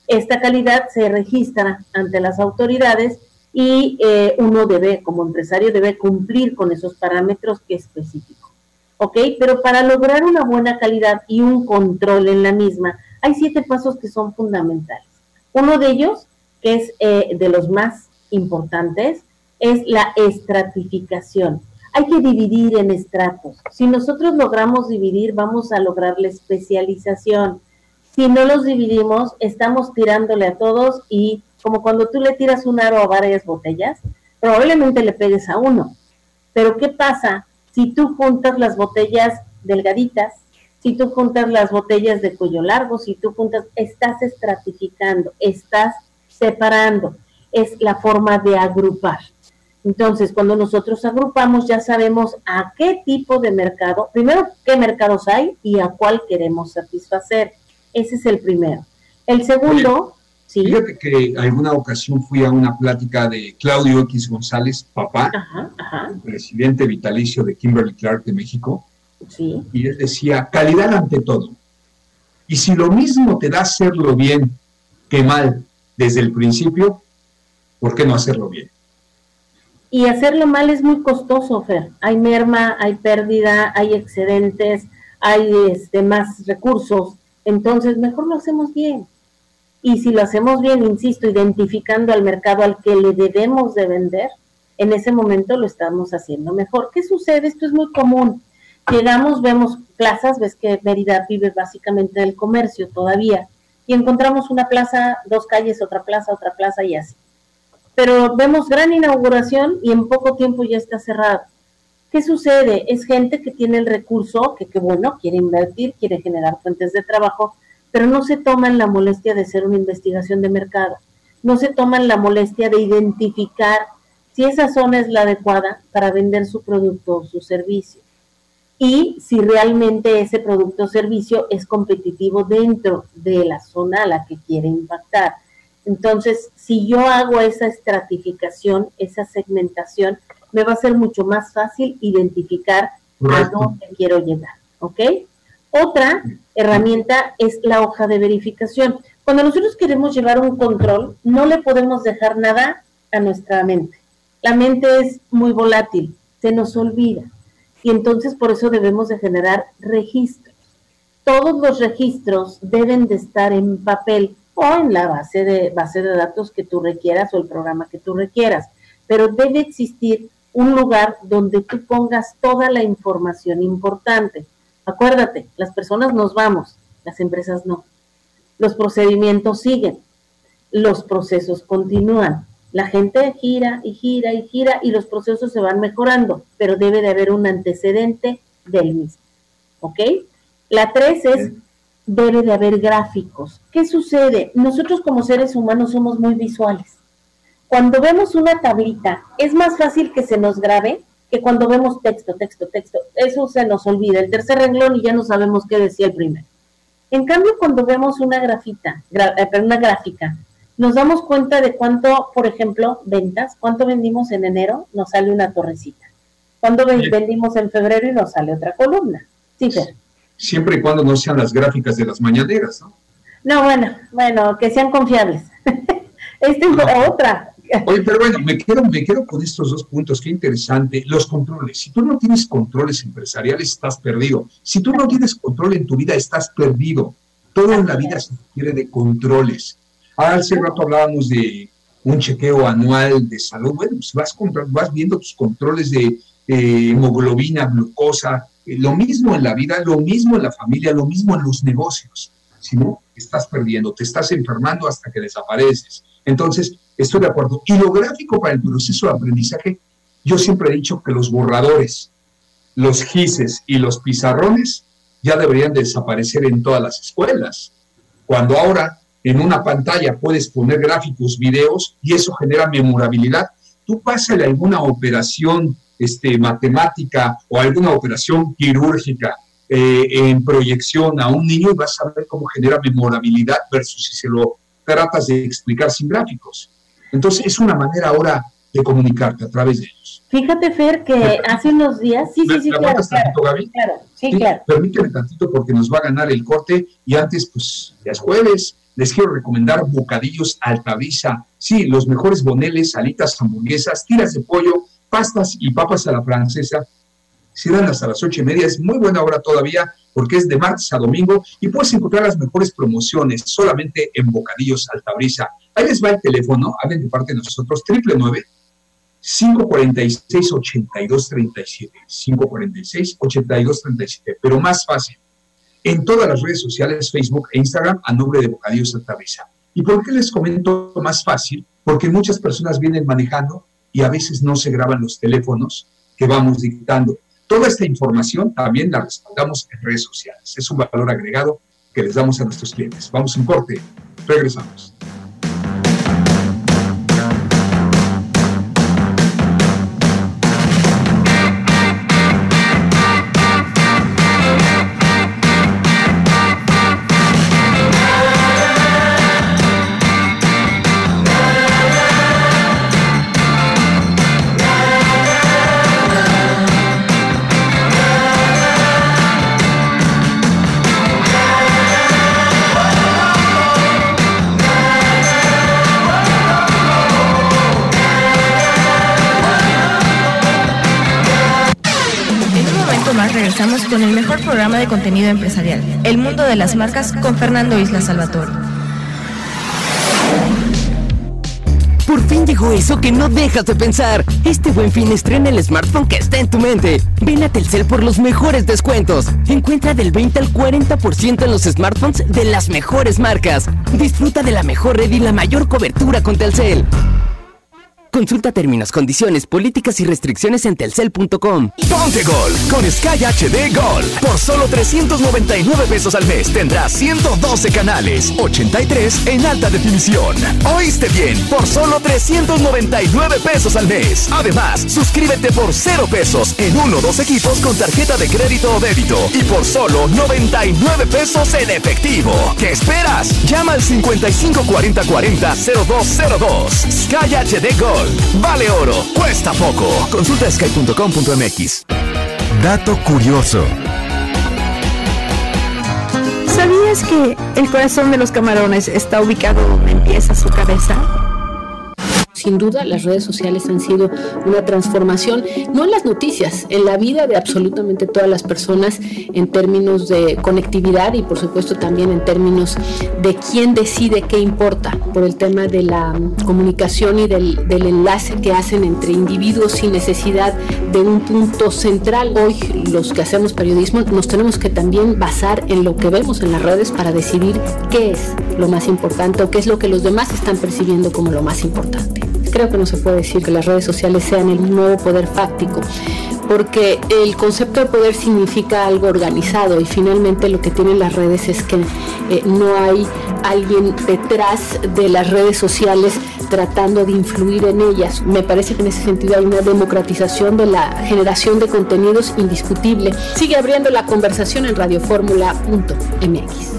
Esta calidad se registra ante las autoridades y eh, uno debe, como empresario, debe cumplir con esos parámetros que específico. ¿Ok? Pero para lograr una buena calidad y un control en la misma, hay siete pasos que son fundamentales. Uno de ellos, que es eh, de los más importantes, es la estratificación. Hay que dividir en estratos. Si nosotros logramos dividir, vamos a lograr la especialización. Si no los dividimos, estamos tirándole a todos y como cuando tú le tiras un aro a varias botellas, probablemente le pegues a uno. Pero ¿qué pasa si tú juntas las botellas delgaditas, si tú juntas las botellas de cuello largo, si tú juntas, estás estratificando, estás separando, es la forma de agrupar. Entonces, cuando nosotros agrupamos, ya sabemos a qué tipo de mercado, primero, qué mercados hay y a cuál queremos satisfacer. Ese es el primero. El segundo, sí. Fíjate que alguna ocasión fui a una plática de Claudio X González, papá, presidente vitalicio de Kimberly Clark de México, Sí. Y él decía, calidad ante todo. Y si lo mismo te da hacerlo bien que mal desde el principio, ¿por qué no hacerlo bien? Y hacerlo mal es muy costoso, Fer. Hay merma, hay pérdida, hay excedentes, hay este, más recursos. Entonces, mejor lo hacemos bien. Y si lo hacemos bien, insisto, identificando al mercado al que le debemos de vender, en ese momento lo estamos haciendo mejor. ¿Qué sucede? Esto es muy común. Llegamos, vemos plazas, ves que Mérida vive básicamente del comercio todavía, y encontramos una plaza, dos calles, otra plaza, otra plaza y así. Pero vemos gran inauguración y en poco tiempo ya está cerrado. ¿Qué sucede? Es gente que tiene el recurso, que qué bueno, quiere invertir, quiere generar fuentes de trabajo, pero no se toman la molestia de hacer una investigación de mercado, no se toman la molestia de identificar si esa zona es la adecuada para vender su producto o su servicio y si realmente ese producto o servicio es competitivo dentro de la zona a la que quiere impactar. Entonces, si yo hago esa estratificación, esa segmentación, me va a ser mucho más fácil identificar a dónde quiero llegar, ¿ok? Otra herramienta es la hoja de verificación. Cuando nosotros queremos llevar un control, no le podemos dejar nada a nuestra mente. La mente es muy volátil, se nos olvida y entonces por eso debemos de generar registros. Todos los registros deben de estar en papel o en la base de, base de datos que tú requieras o el programa que tú requieras, pero debe existir un lugar donde tú pongas toda la información importante. Acuérdate, las personas nos vamos, las empresas no. Los procedimientos siguen, los procesos continúan. La gente gira y gira y gira y los procesos se van mejorando, pero debe de haber un antecedente del mismo. ¿Ok? La tres es, debe de haber gráficos. ¿Qué sucede? Nosotros como seres humanos somos muy visuales. Cuando vemos una tablita, es más fácil que se nos grabe que cuando vemos texto, texto, texto. Eso se nos olvida. El tercer renglón y ya no sabemos qué decía el primero. En cambio, cuando vemos una grafita, eh, una gráfica, nos damos cuenta de cuánto, por ejemplo, ventas, cuánto vendimos en enero, nos sale una torrecita. Cuánto vendimos en febrero y nos sale otra columna. Sí, Fer. Siempre y cuando no sean las gráficas de las mañaneras, ¿no? No, bueno, bueno, que sean confiables. Esta es otra. Oye, pero bueno, me quedo, me quedo con estos dos puntos, qué interesante. Los controles. Si tú no tienes controles empresariales, estás perdido. Si tú no tienes control en tu vida, estás perdido. Todo en la vida se requiere de controles. Hace rato hablábamos de un chequeo anual de salud. Bueno, pues vas, vas viendo tus controles de hemoglobina, glucosa, eh, lo mismo en la vida, lo mismo en la familia, lo mismo en los negocios. Si no, estás perdiendo, te estás enfermando hasta que desapareces. Entonces, estoy de acuerdo. Y lo gráfico para el proceso de aprendizaje Yo siempre he dicho que los borradores, los gises y los pizarrones ya deberían desaparecer en todas las escuelas. Cuando ahora en una pantalla puedes poner gráficos, videos y eso genera memorabilidad, tú pásale alguna operación este, matemática o alguna operación quirúrgica eh, en proyección a un niño y vas a ver cómo genera memorabilidad versus si se lo tratas de explicar sin gráficos. Entonces es una manera ahora de comunicarte a través de ellos. Fíjate, Fer, que hace unos días, sí, sí, sí, claro, tantito, Gaby? claro, sí, claro. Permíteme tantito porque nos va a ganar el corte y antes, pues, ya es jueves, les quiero recomendar bocadillos Altavisa. Sí, los mejores boneles, alitas, hamburguesas, tiras de pollo, pastas y papas a la francesa. Cierran hasta las ocho y media. Es muy buena hora todavía porque es de martes a domingo y puedes encontrar las mejores promociones solamente en Bocadillos Altabrisa. Ahí les va el teléfono, hablen de parte de nosotros, triple nueve 546 8237 546 8237 pero más fácil, en todas las redes sociales, Facebook e Instagram, a nombre de Bocadillos Altabrisa. ¿Y por qué les comento más fácil? Porque muchas personas vienen manejando y a veces no se graban los teléfonos que vamos dictando. Toda esta información también la respaldamos en redes sociales. Es un valor agregado que les damos a nuestros clientes. Vamos un corte. Regresamos de contenido empresarial, El Mundo de las Marcas, con Fernando Isla Salvatore. Por fin llegó eso que no dejas de pensar. Este buen fin estrena el smartphone que está en tu mente. Ven a Telcel por los mejores descuentos. Encuentra del 20 al 40% en los smartphones de las mejores marcas. Disfruta de la mejor red y la mayor cobertura con Telcel. Consulta términos, condiciones, políticas y restricciones en telcel.com. Ponte Gol con Sky HD Gol. Por solo 399 pesos al mes tendrás 112 canales, 83 en alta definición. ¿Oíste bien? Por solo 399 pesos al mes. Además, suscríbete por 0 pesos en uno o dos equipos con tarjeta de crédito o débito. Y por solo 99 pesos en efectivo. ¿Qué esperas? Llama al 554040 0202. Sky HD Gol. Vale oro, cuesta poco. Consulta sky.com.mx. Dato curioso. ¿Sabías que el corazón de los camarones está ubicado donde empieza su cabeza? Sin duda, las redes sociales han sido una transformación, no en las noticias, en la vida de absolutamente todas las personas en términos de conectividad y por supuesto también en términos de quién decide qué importa por el tema de la comunicación y del, del enlace que hacen entre individuos sin necesidad de un punto central. Hoy los que hacemos periodismo nos tenemos que también basar en lo que vemos en las redes para decidir qué es lo más importante o qué es lo que los demás están percibiendo como lo más importante. Creo que no se puede decir que las redes sociales sean el nuevo poder fáctico, porque el concepto de poder significa algo organizado y finalmente lo que tienen las redes es que eh, no hay alguien detrás de las redes sociales tratando de influir en ellas. Me parece que en ese sentido hay una democratización de la generación de contenidos indiscutible. Sigue abriendo la conversación en radioformula.mx.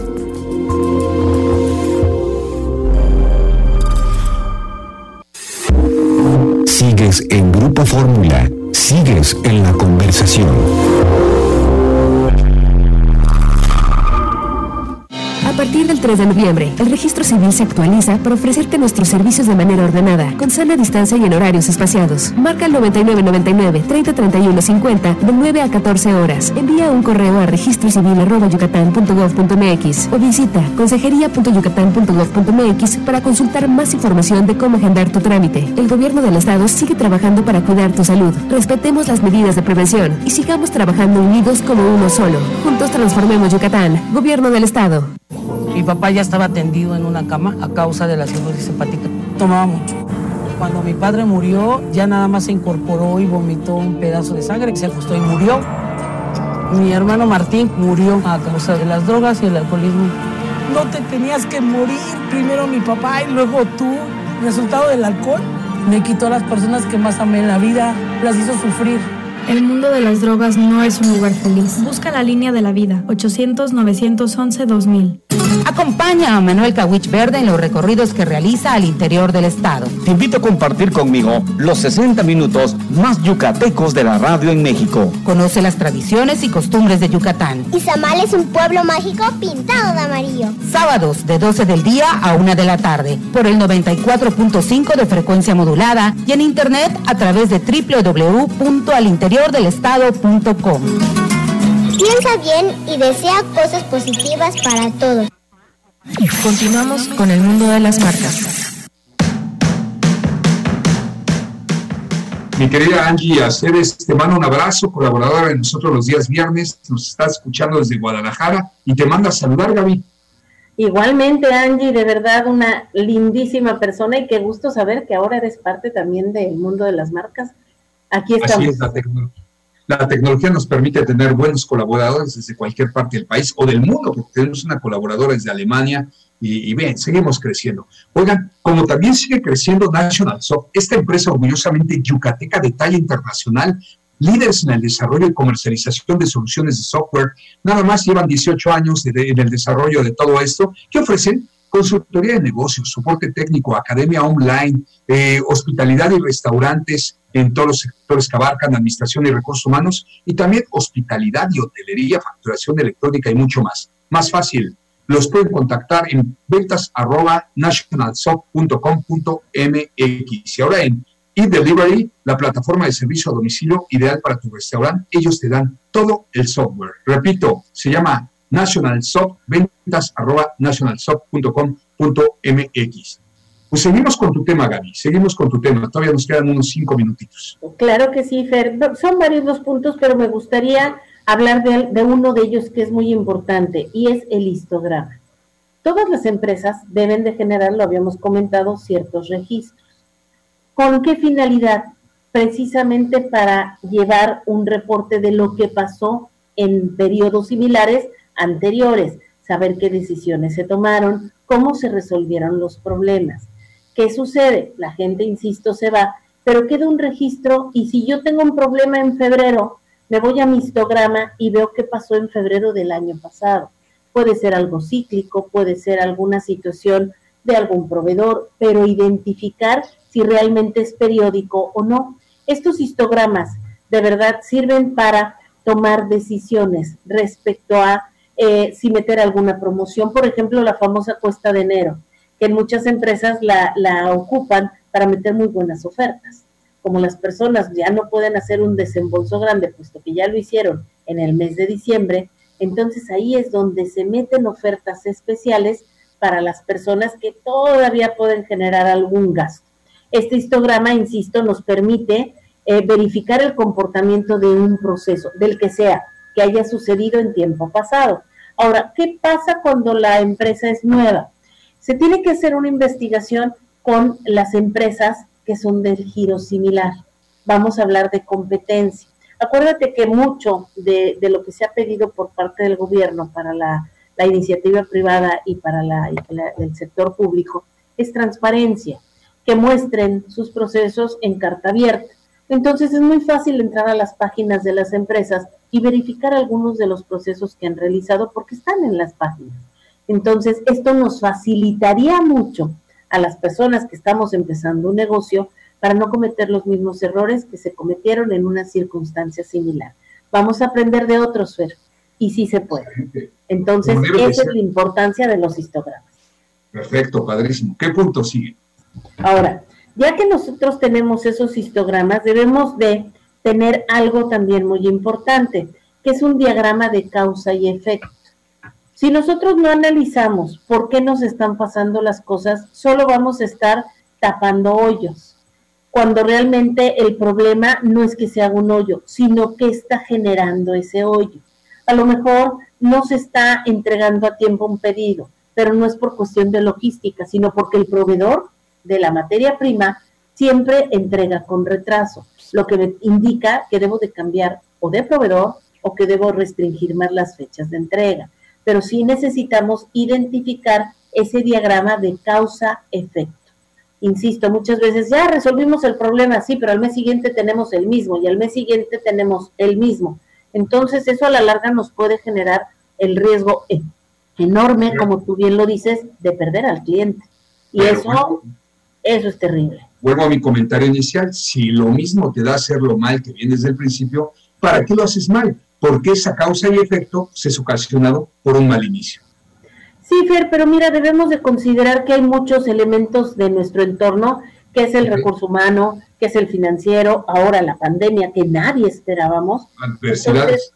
En Grupo Fórmula. Sigues en la conversación. Partir del 3 de noviembre, el registro civil se actualiza para ofrecerte nuestros servicios de manera ordenada, con sana distancia y en horarios espaciados. Marca el 9999 3031 50 de 9 a 14 horas. Envía un correo a registrocivil.yucatán.gov.mx o visita consejería.yucatán.gov.mx para consultar más información de cómo agendar tu trámite. El gobierno del estado sigue trabajando para cuidar tu salud. Respetemos las medidas de prevención y sigamos trabajando unidos como uno solo. Juntos transformemos Yucatán. Gobierno del estado. Mi papá ya estaba tendido en una cama a causa de la cirrosis hepática. Tomaba mucho. Cuando mi padre murió, ya nada más se incorporó y vomitó un pedazo de sangre, se ajustó y murió. Mi hermano Martín murió a causa de las drogas y el alcoholismo. No te tenías que morir, primero mi papá y luego tú. Resultado del alcohol me quitó a las personas que más amé en la vida, las hizo sufrir. El mundo de las drogas no es un lugar feliz. Busca la línea de la vida, 800-911-2000. Acompaña a Manuel Kawich Verde en los recorridos que realiza al interior del estado. Te invito a compartir conmigo los 60 minutos más yucatecos de la radio en México. Conoce las tradiciones y costumbres de Yucatán. Izamal es un pueblo mágico pintado de amarillo. Sábados de 12 del día a 1 de la tarde por el 94.5 de frecuencia modulada y en internet a través de www.alinteriordelestado.com. Piensa bien y desea cosas positivas para todos. Continuamos con el mundo de las marcas. Mi querida Angie Aceves, te mando un abrazo, colaboradora de nosotros los días viernes, nos está escuchando desde Guadalajara y te manda a saludar, Gaby. Igualmente, Angie, de verdad una lindísima persona y qué gusto saber que ahora eres parte también del mundo de las marcas. Aquí estamos. Así es la tecnología. La tecnología nos permite tener buenos colaboradores desde cualquier parte del país o del mundo, porque tenemos una colaboradora desde Alemania y, y bien, seguimos creciendo. Oigan, como también sigue creciendo National Soft, esta empresa orgullosamente yucateca de talla internacional, líderes en el desarrollo y comercialización de soluciones de software, nada más llevan 18 años en el desarrollo de todo esto, que ofrecen consultoría de negocios, soporte técnico, academia online, eh, hospitalidad y restaurantes en todos los sectores que abarcan administración y recursos humanos, y también hospitalidad y hotelería, facturación electrónica y mucho más. Más fácil, los pueden contactar en ventas nationalsoft.com.mx. Y ahora en eDelivery, la plataforma de servicio a domicilio ideal para tu restaurante, ellos te dan todo el software. Repito, se llama National Soft, ventas nationalsoft.com.mx. Pues seguimos con tu tema, Gaby, seguimos con tu tema. Todavía nos quedan unos cinco minutitos. Claro que sí, Fer. Son varios los puntos, pero me gustaría hablar de, uno de ellos que es muy importante y es el histograma. Todas las empresas deben de generar, lo habíamos comentado, ciertos registros. ¿Con qué finalidad? Precisamente para llevar un reporte de lo que pasó en periodos similares anteriores, saber qué decisiones se tomaron, cómo se resolvieron los problemas. ¿Qué sucede? La gente, insisto, se va, pero queda un registro y si yo tengo un problema en febrero, me voy a mi histograma y veo qué pasó en febrero del año pasado. Puede ser algo cíclico, puede ser alguna situación de algún proveedor, pero identificar si realmente es periódico o no. Estos histogramas de verdad sirven para tomar decisiones respecto a eh, si meter alguna promoción, por ejemplo, la famosa cuesta de enero, que muchas empresas la, la ocupan para meter muy buenas ofertas. Como las personas ya no pueden hacer un desembolso grande, puesto que ya lo hicieron en el mes de diciembre, entonces ahí es donde se meten ofertas especiales para las personas que todavía pueden generar algún gasto. Este histograma, insisto, nos permite eh, verificar el comportamiento de un proceso, del que sea, que haya sucedido en tiempo pasado. Ahora, ¿qué pasa cuando la empresa es nueva? Se tiene que hacer una investigación con las empresas que son del giro similar. Vamos a hablar de competencia. Acuérdate que mucho de, lo que se ha pedido por parte del gobierno para la, iniciativa privada y para la, la, el sector público es transparencia, que muestren sus procesos en carta abierta. Entonces es muy fácil entrar a las páginas de las empresas y verificar algunos de los procesos que han realizado porque están en las páginas. Entonces esto nos facilitaría mucho a las personas que estamos empezando un negocio para no cometer los mismos errores que se cometieron en una circunstancia similar. Vamos a aprender de otros, Fer, y sí se puede. Entonces, esa es la importancia de los histogramas. Perfecto, padrísimo. ¿Qué punto sigue? Ahora, ya que nosotros tenemos esos histogramas, debemos de tener algo también muy importante, que es un diagrama de causa y efecto. Si nosotros no analizamos por qué nos están pasando las cosas, solo vamos a estar tapando hoyos, cuando realmente el problema no es que se haga un hoyo, sino que está generando ese hoyo. A lo mejor no se está entregando a tiempo un pedido, pero no es por cuestión de logística, sino porque el proveedor de la materia prima siempre entrega con retraso, lo que me indica que debo de cambiar o de proveedor o que debo restringir más las fechas de entrega. Pero sí necesitamos identificar ese diagrama de causa-efecto. Insisto, muchas veces ya resolvimos el problema, sí, pero al mes siguiente tenemos el mismo y al mes siguiente tenemos el mismo. Entonces eso a la larga nos puede generar el riesgo e-, enorme, como tú bien lo dices, de perder al cliente. Y eso, eso es terrible. Vuelvo a mi comentario inicial, si lo mismo te da hacerlo mal que viene desde el principio, ¿para qué lo haces mal? Porque esa causa y efecto se es ocasionado por un mal inicio. Sí, Fer, pero mira, debemos de considerar que hay muchos elementos de nuestro entorno, que es el recurso humano, que es el financiero, ahora la pandemia que nadie esperábamos. Adversidades.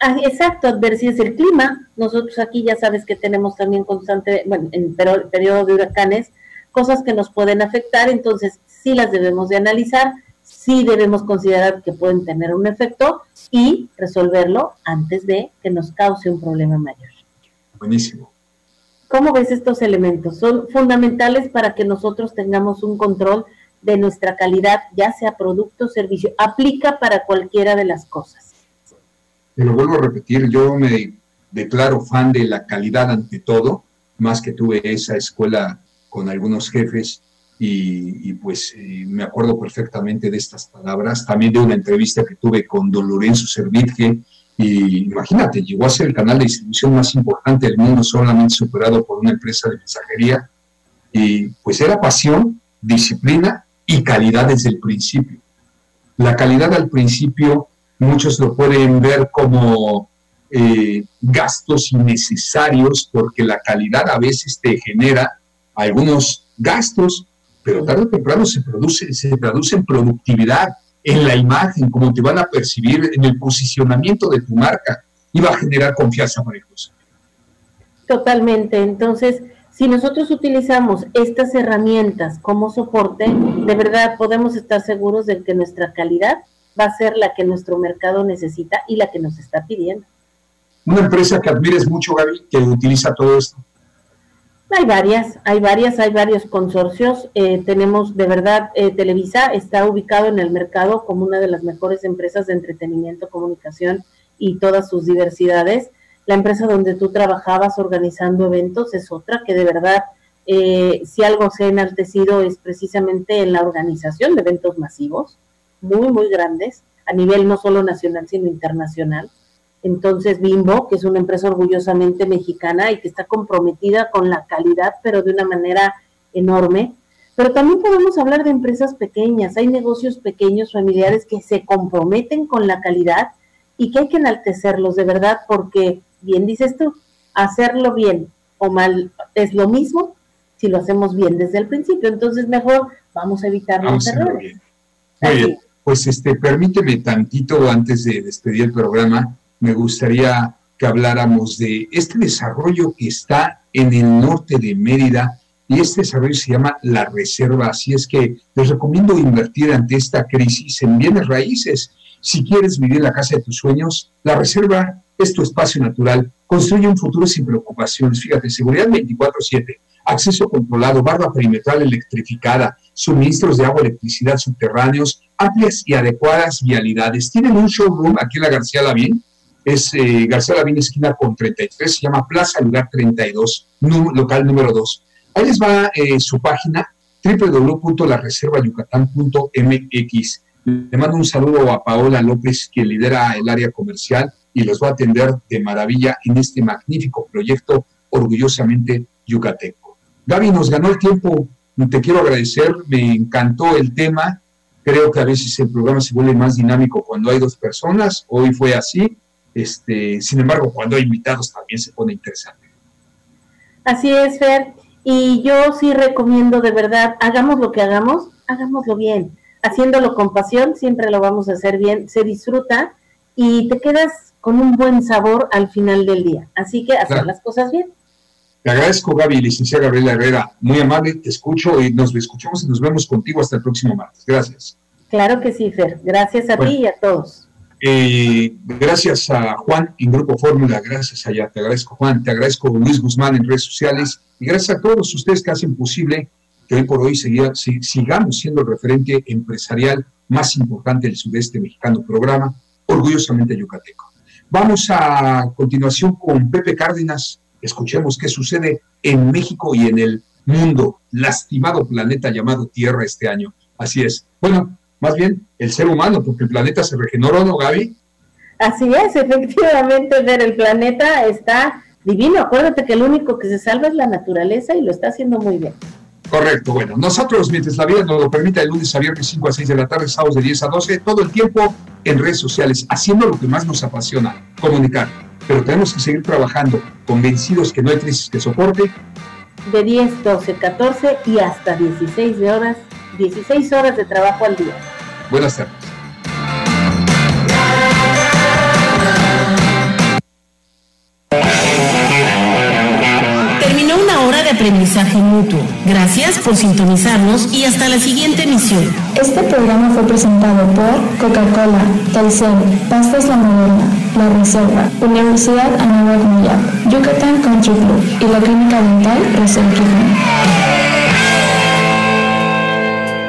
Ah, exacto, adversidades, el clima. Nosotros aquí ya sabes que tenemos también constante, bueno, en periodo de huracanes, cosas que nos pueden afectar, entonces sí las debemos de analizar, sí debemos considerar que pueden tener un efecto y resolverlo antes de que nos cause un problema mayor. Buenísimo. ¿Cómo ves estos elementos? Son fundamentales para que nosotros tengamos un control de nuestra calidad, ya sea producto o servicio. Aplica para cualquiera de las cosas. Te lo vuelvo a repetir, yo me declaro fan de la calidad ante todo, más que tuve esa escuela con algunos jefes y, pues eh, me acuerdo perfectamente de estas palabras, también de una entrevista que tuve con Don Lorenzo Servirge, y imagínate, llegó a ser el canal de distribución más importante del mundo, solamente superado por una empresa de mensajería, y pues era pasión, disciplina y calidad desde el principio. La calidad al principio muchos lo pueden ver como eh, gastos innecesarios porque la calidad a veces te genera algunos gastos, pero tarde o temprano se, produce, se traduce en productividad, en la imagen, como te van a percibir, en el posicionamiento de tu marca, y va a generar confianza para el Totalmente. Entonces, si nosotros utilizamos estas herramientas como soporte, de verdad podemos estar seguros de que nuestra calidad va a ser la que nuestro mercado necesita y la que nos está pidiendo. Una empresa que admires mucho, Gaby, que utiliza todo esto. Hay varias, hay varias, hay varios consorcios. Eh, tenemos, de verdad, eh, Televisa está ubicado en el mercado como una de las mejores empresas de entretenimiento, comunicación y todas sus diversidades. La empresa donde tú trabajabas organizando eventos es otra que de verdad, eh, si algo se ha enaltecido es precisamente en la organización de eventos masivos, muy, muy grandes, a nivel no solo nacional, sino internacional. Entonces, Bimbo, que es una empresa orgullosamente mexicana y que está comprometida con la calidad, pero de una manera enorme. Pero también podemos hablar de empresas pequeñas. Hay negocios pequeños, familiares, que se comprometen con la calidad y que hay que enaltecerlos de verdad, porque bien dices tú, hacerlo bien o mal es lo mismo si lo hacemos bien desde el principio. Entonces, mejor vamos a evitar los errores. Muy pues este, permíteme tantito antes de despedir el programa, me gustaría que habláramos de este desarrollo que está en el norte de Mérida y este desarrollo se llama la reserva, así es que les recomiendo invertir ante esta crisis en bienes raíces. Si quieres vivir la casa de tus sueños, la reserva es tu espacio natural. Construye un futuro sin preocupaciones. Fíjate, seguridad 24/7, acceso controlado, barra perimetral electrificada, suministros de agua, electricidad subterráneos, amplias y adecuadas vialidades. Tienen un showroom aquí en la García Lavín, es eh, García Lavín esquina con 33, se llama Plaza Lugar 32, local número 2. Ahí les va eh, su página www.lareservayucatán.mx. Le mando un saludo a Paola López, que lidera el área comercial y los va a atender de maravilla en este magnífico proyecto orgullosamente yucateco. Gaby, nos ganó el tiempo, te quiero agradecer, me encantó el tema, creo que a veces el programa se vuelve más dinámico cuando hay dos personas, hoy fue así, este, sin embargo, cuando hay invitados también se pone interesante. Así es, Fer, y yo sí recomiendo de verdad, hagamos lo que hagamos, hagámoslo bien, haciéndolo con pasión, siempre lo vamos a hacer bien, se disfruta y te quedas con un buen sabor al final del día. Así que hacer las cosas bien. Te agradezco, Gaby, licenciada Gabriela Herrera. Muy amable, te escucho y nos escuchamos y nos vemos contigo hasta el próximo martes. Gracias. Claro que sí, Fer. Gracias a ti y a todos. Eh, gracias a Juan en Grupo Fórmula, gracias allá, te agradezco Juan, te agradezco Luis Guzmán en redes sociales y gracias a todos ustedes que hacen posible que hoy por hoy sigamos siendo el referente empresarial más importante del sudeste mexicano programa, orgullosamente yucateco. Vamos a continuación con Pepe Cárdenas, escuchemos qué sucede en México y en el mundo, lastimado planeta llamado Tierra este año. Así es. Bueno, más bien el ser humano, porque el planeta se regeneró, ¿no, Gaby? Así es, efectivamente, ver el planeta está divino. Acuérdate que el único que se salva es la naturaleza y lo está haciendo muy bien. Correcto, bueno, nosotros, mientras la vida nos lo permita, el lunes a viernes 5 a 6 de la tarde, sábados de 10 a 12, todo el tiempo en redes sociales, haciendo lo que más nos apasiona, comunicar. Pero tenemos que seguir trabajando, convencidos que no hay crisis que soporte. De 10, 12, 14 y hasta 16 de horas, 16 horas de trabajo al día. Buenas tardes. aprendizaje mutuo. Gracias por sintonizarnos y hasta la siguiente emisión. Este programa fue presentado por Coca-Cola, Telcel, Pastas La Moderna, La Reserva, Universidad Anáhuac Yucatán Country Club y la Clínica Dental Reserva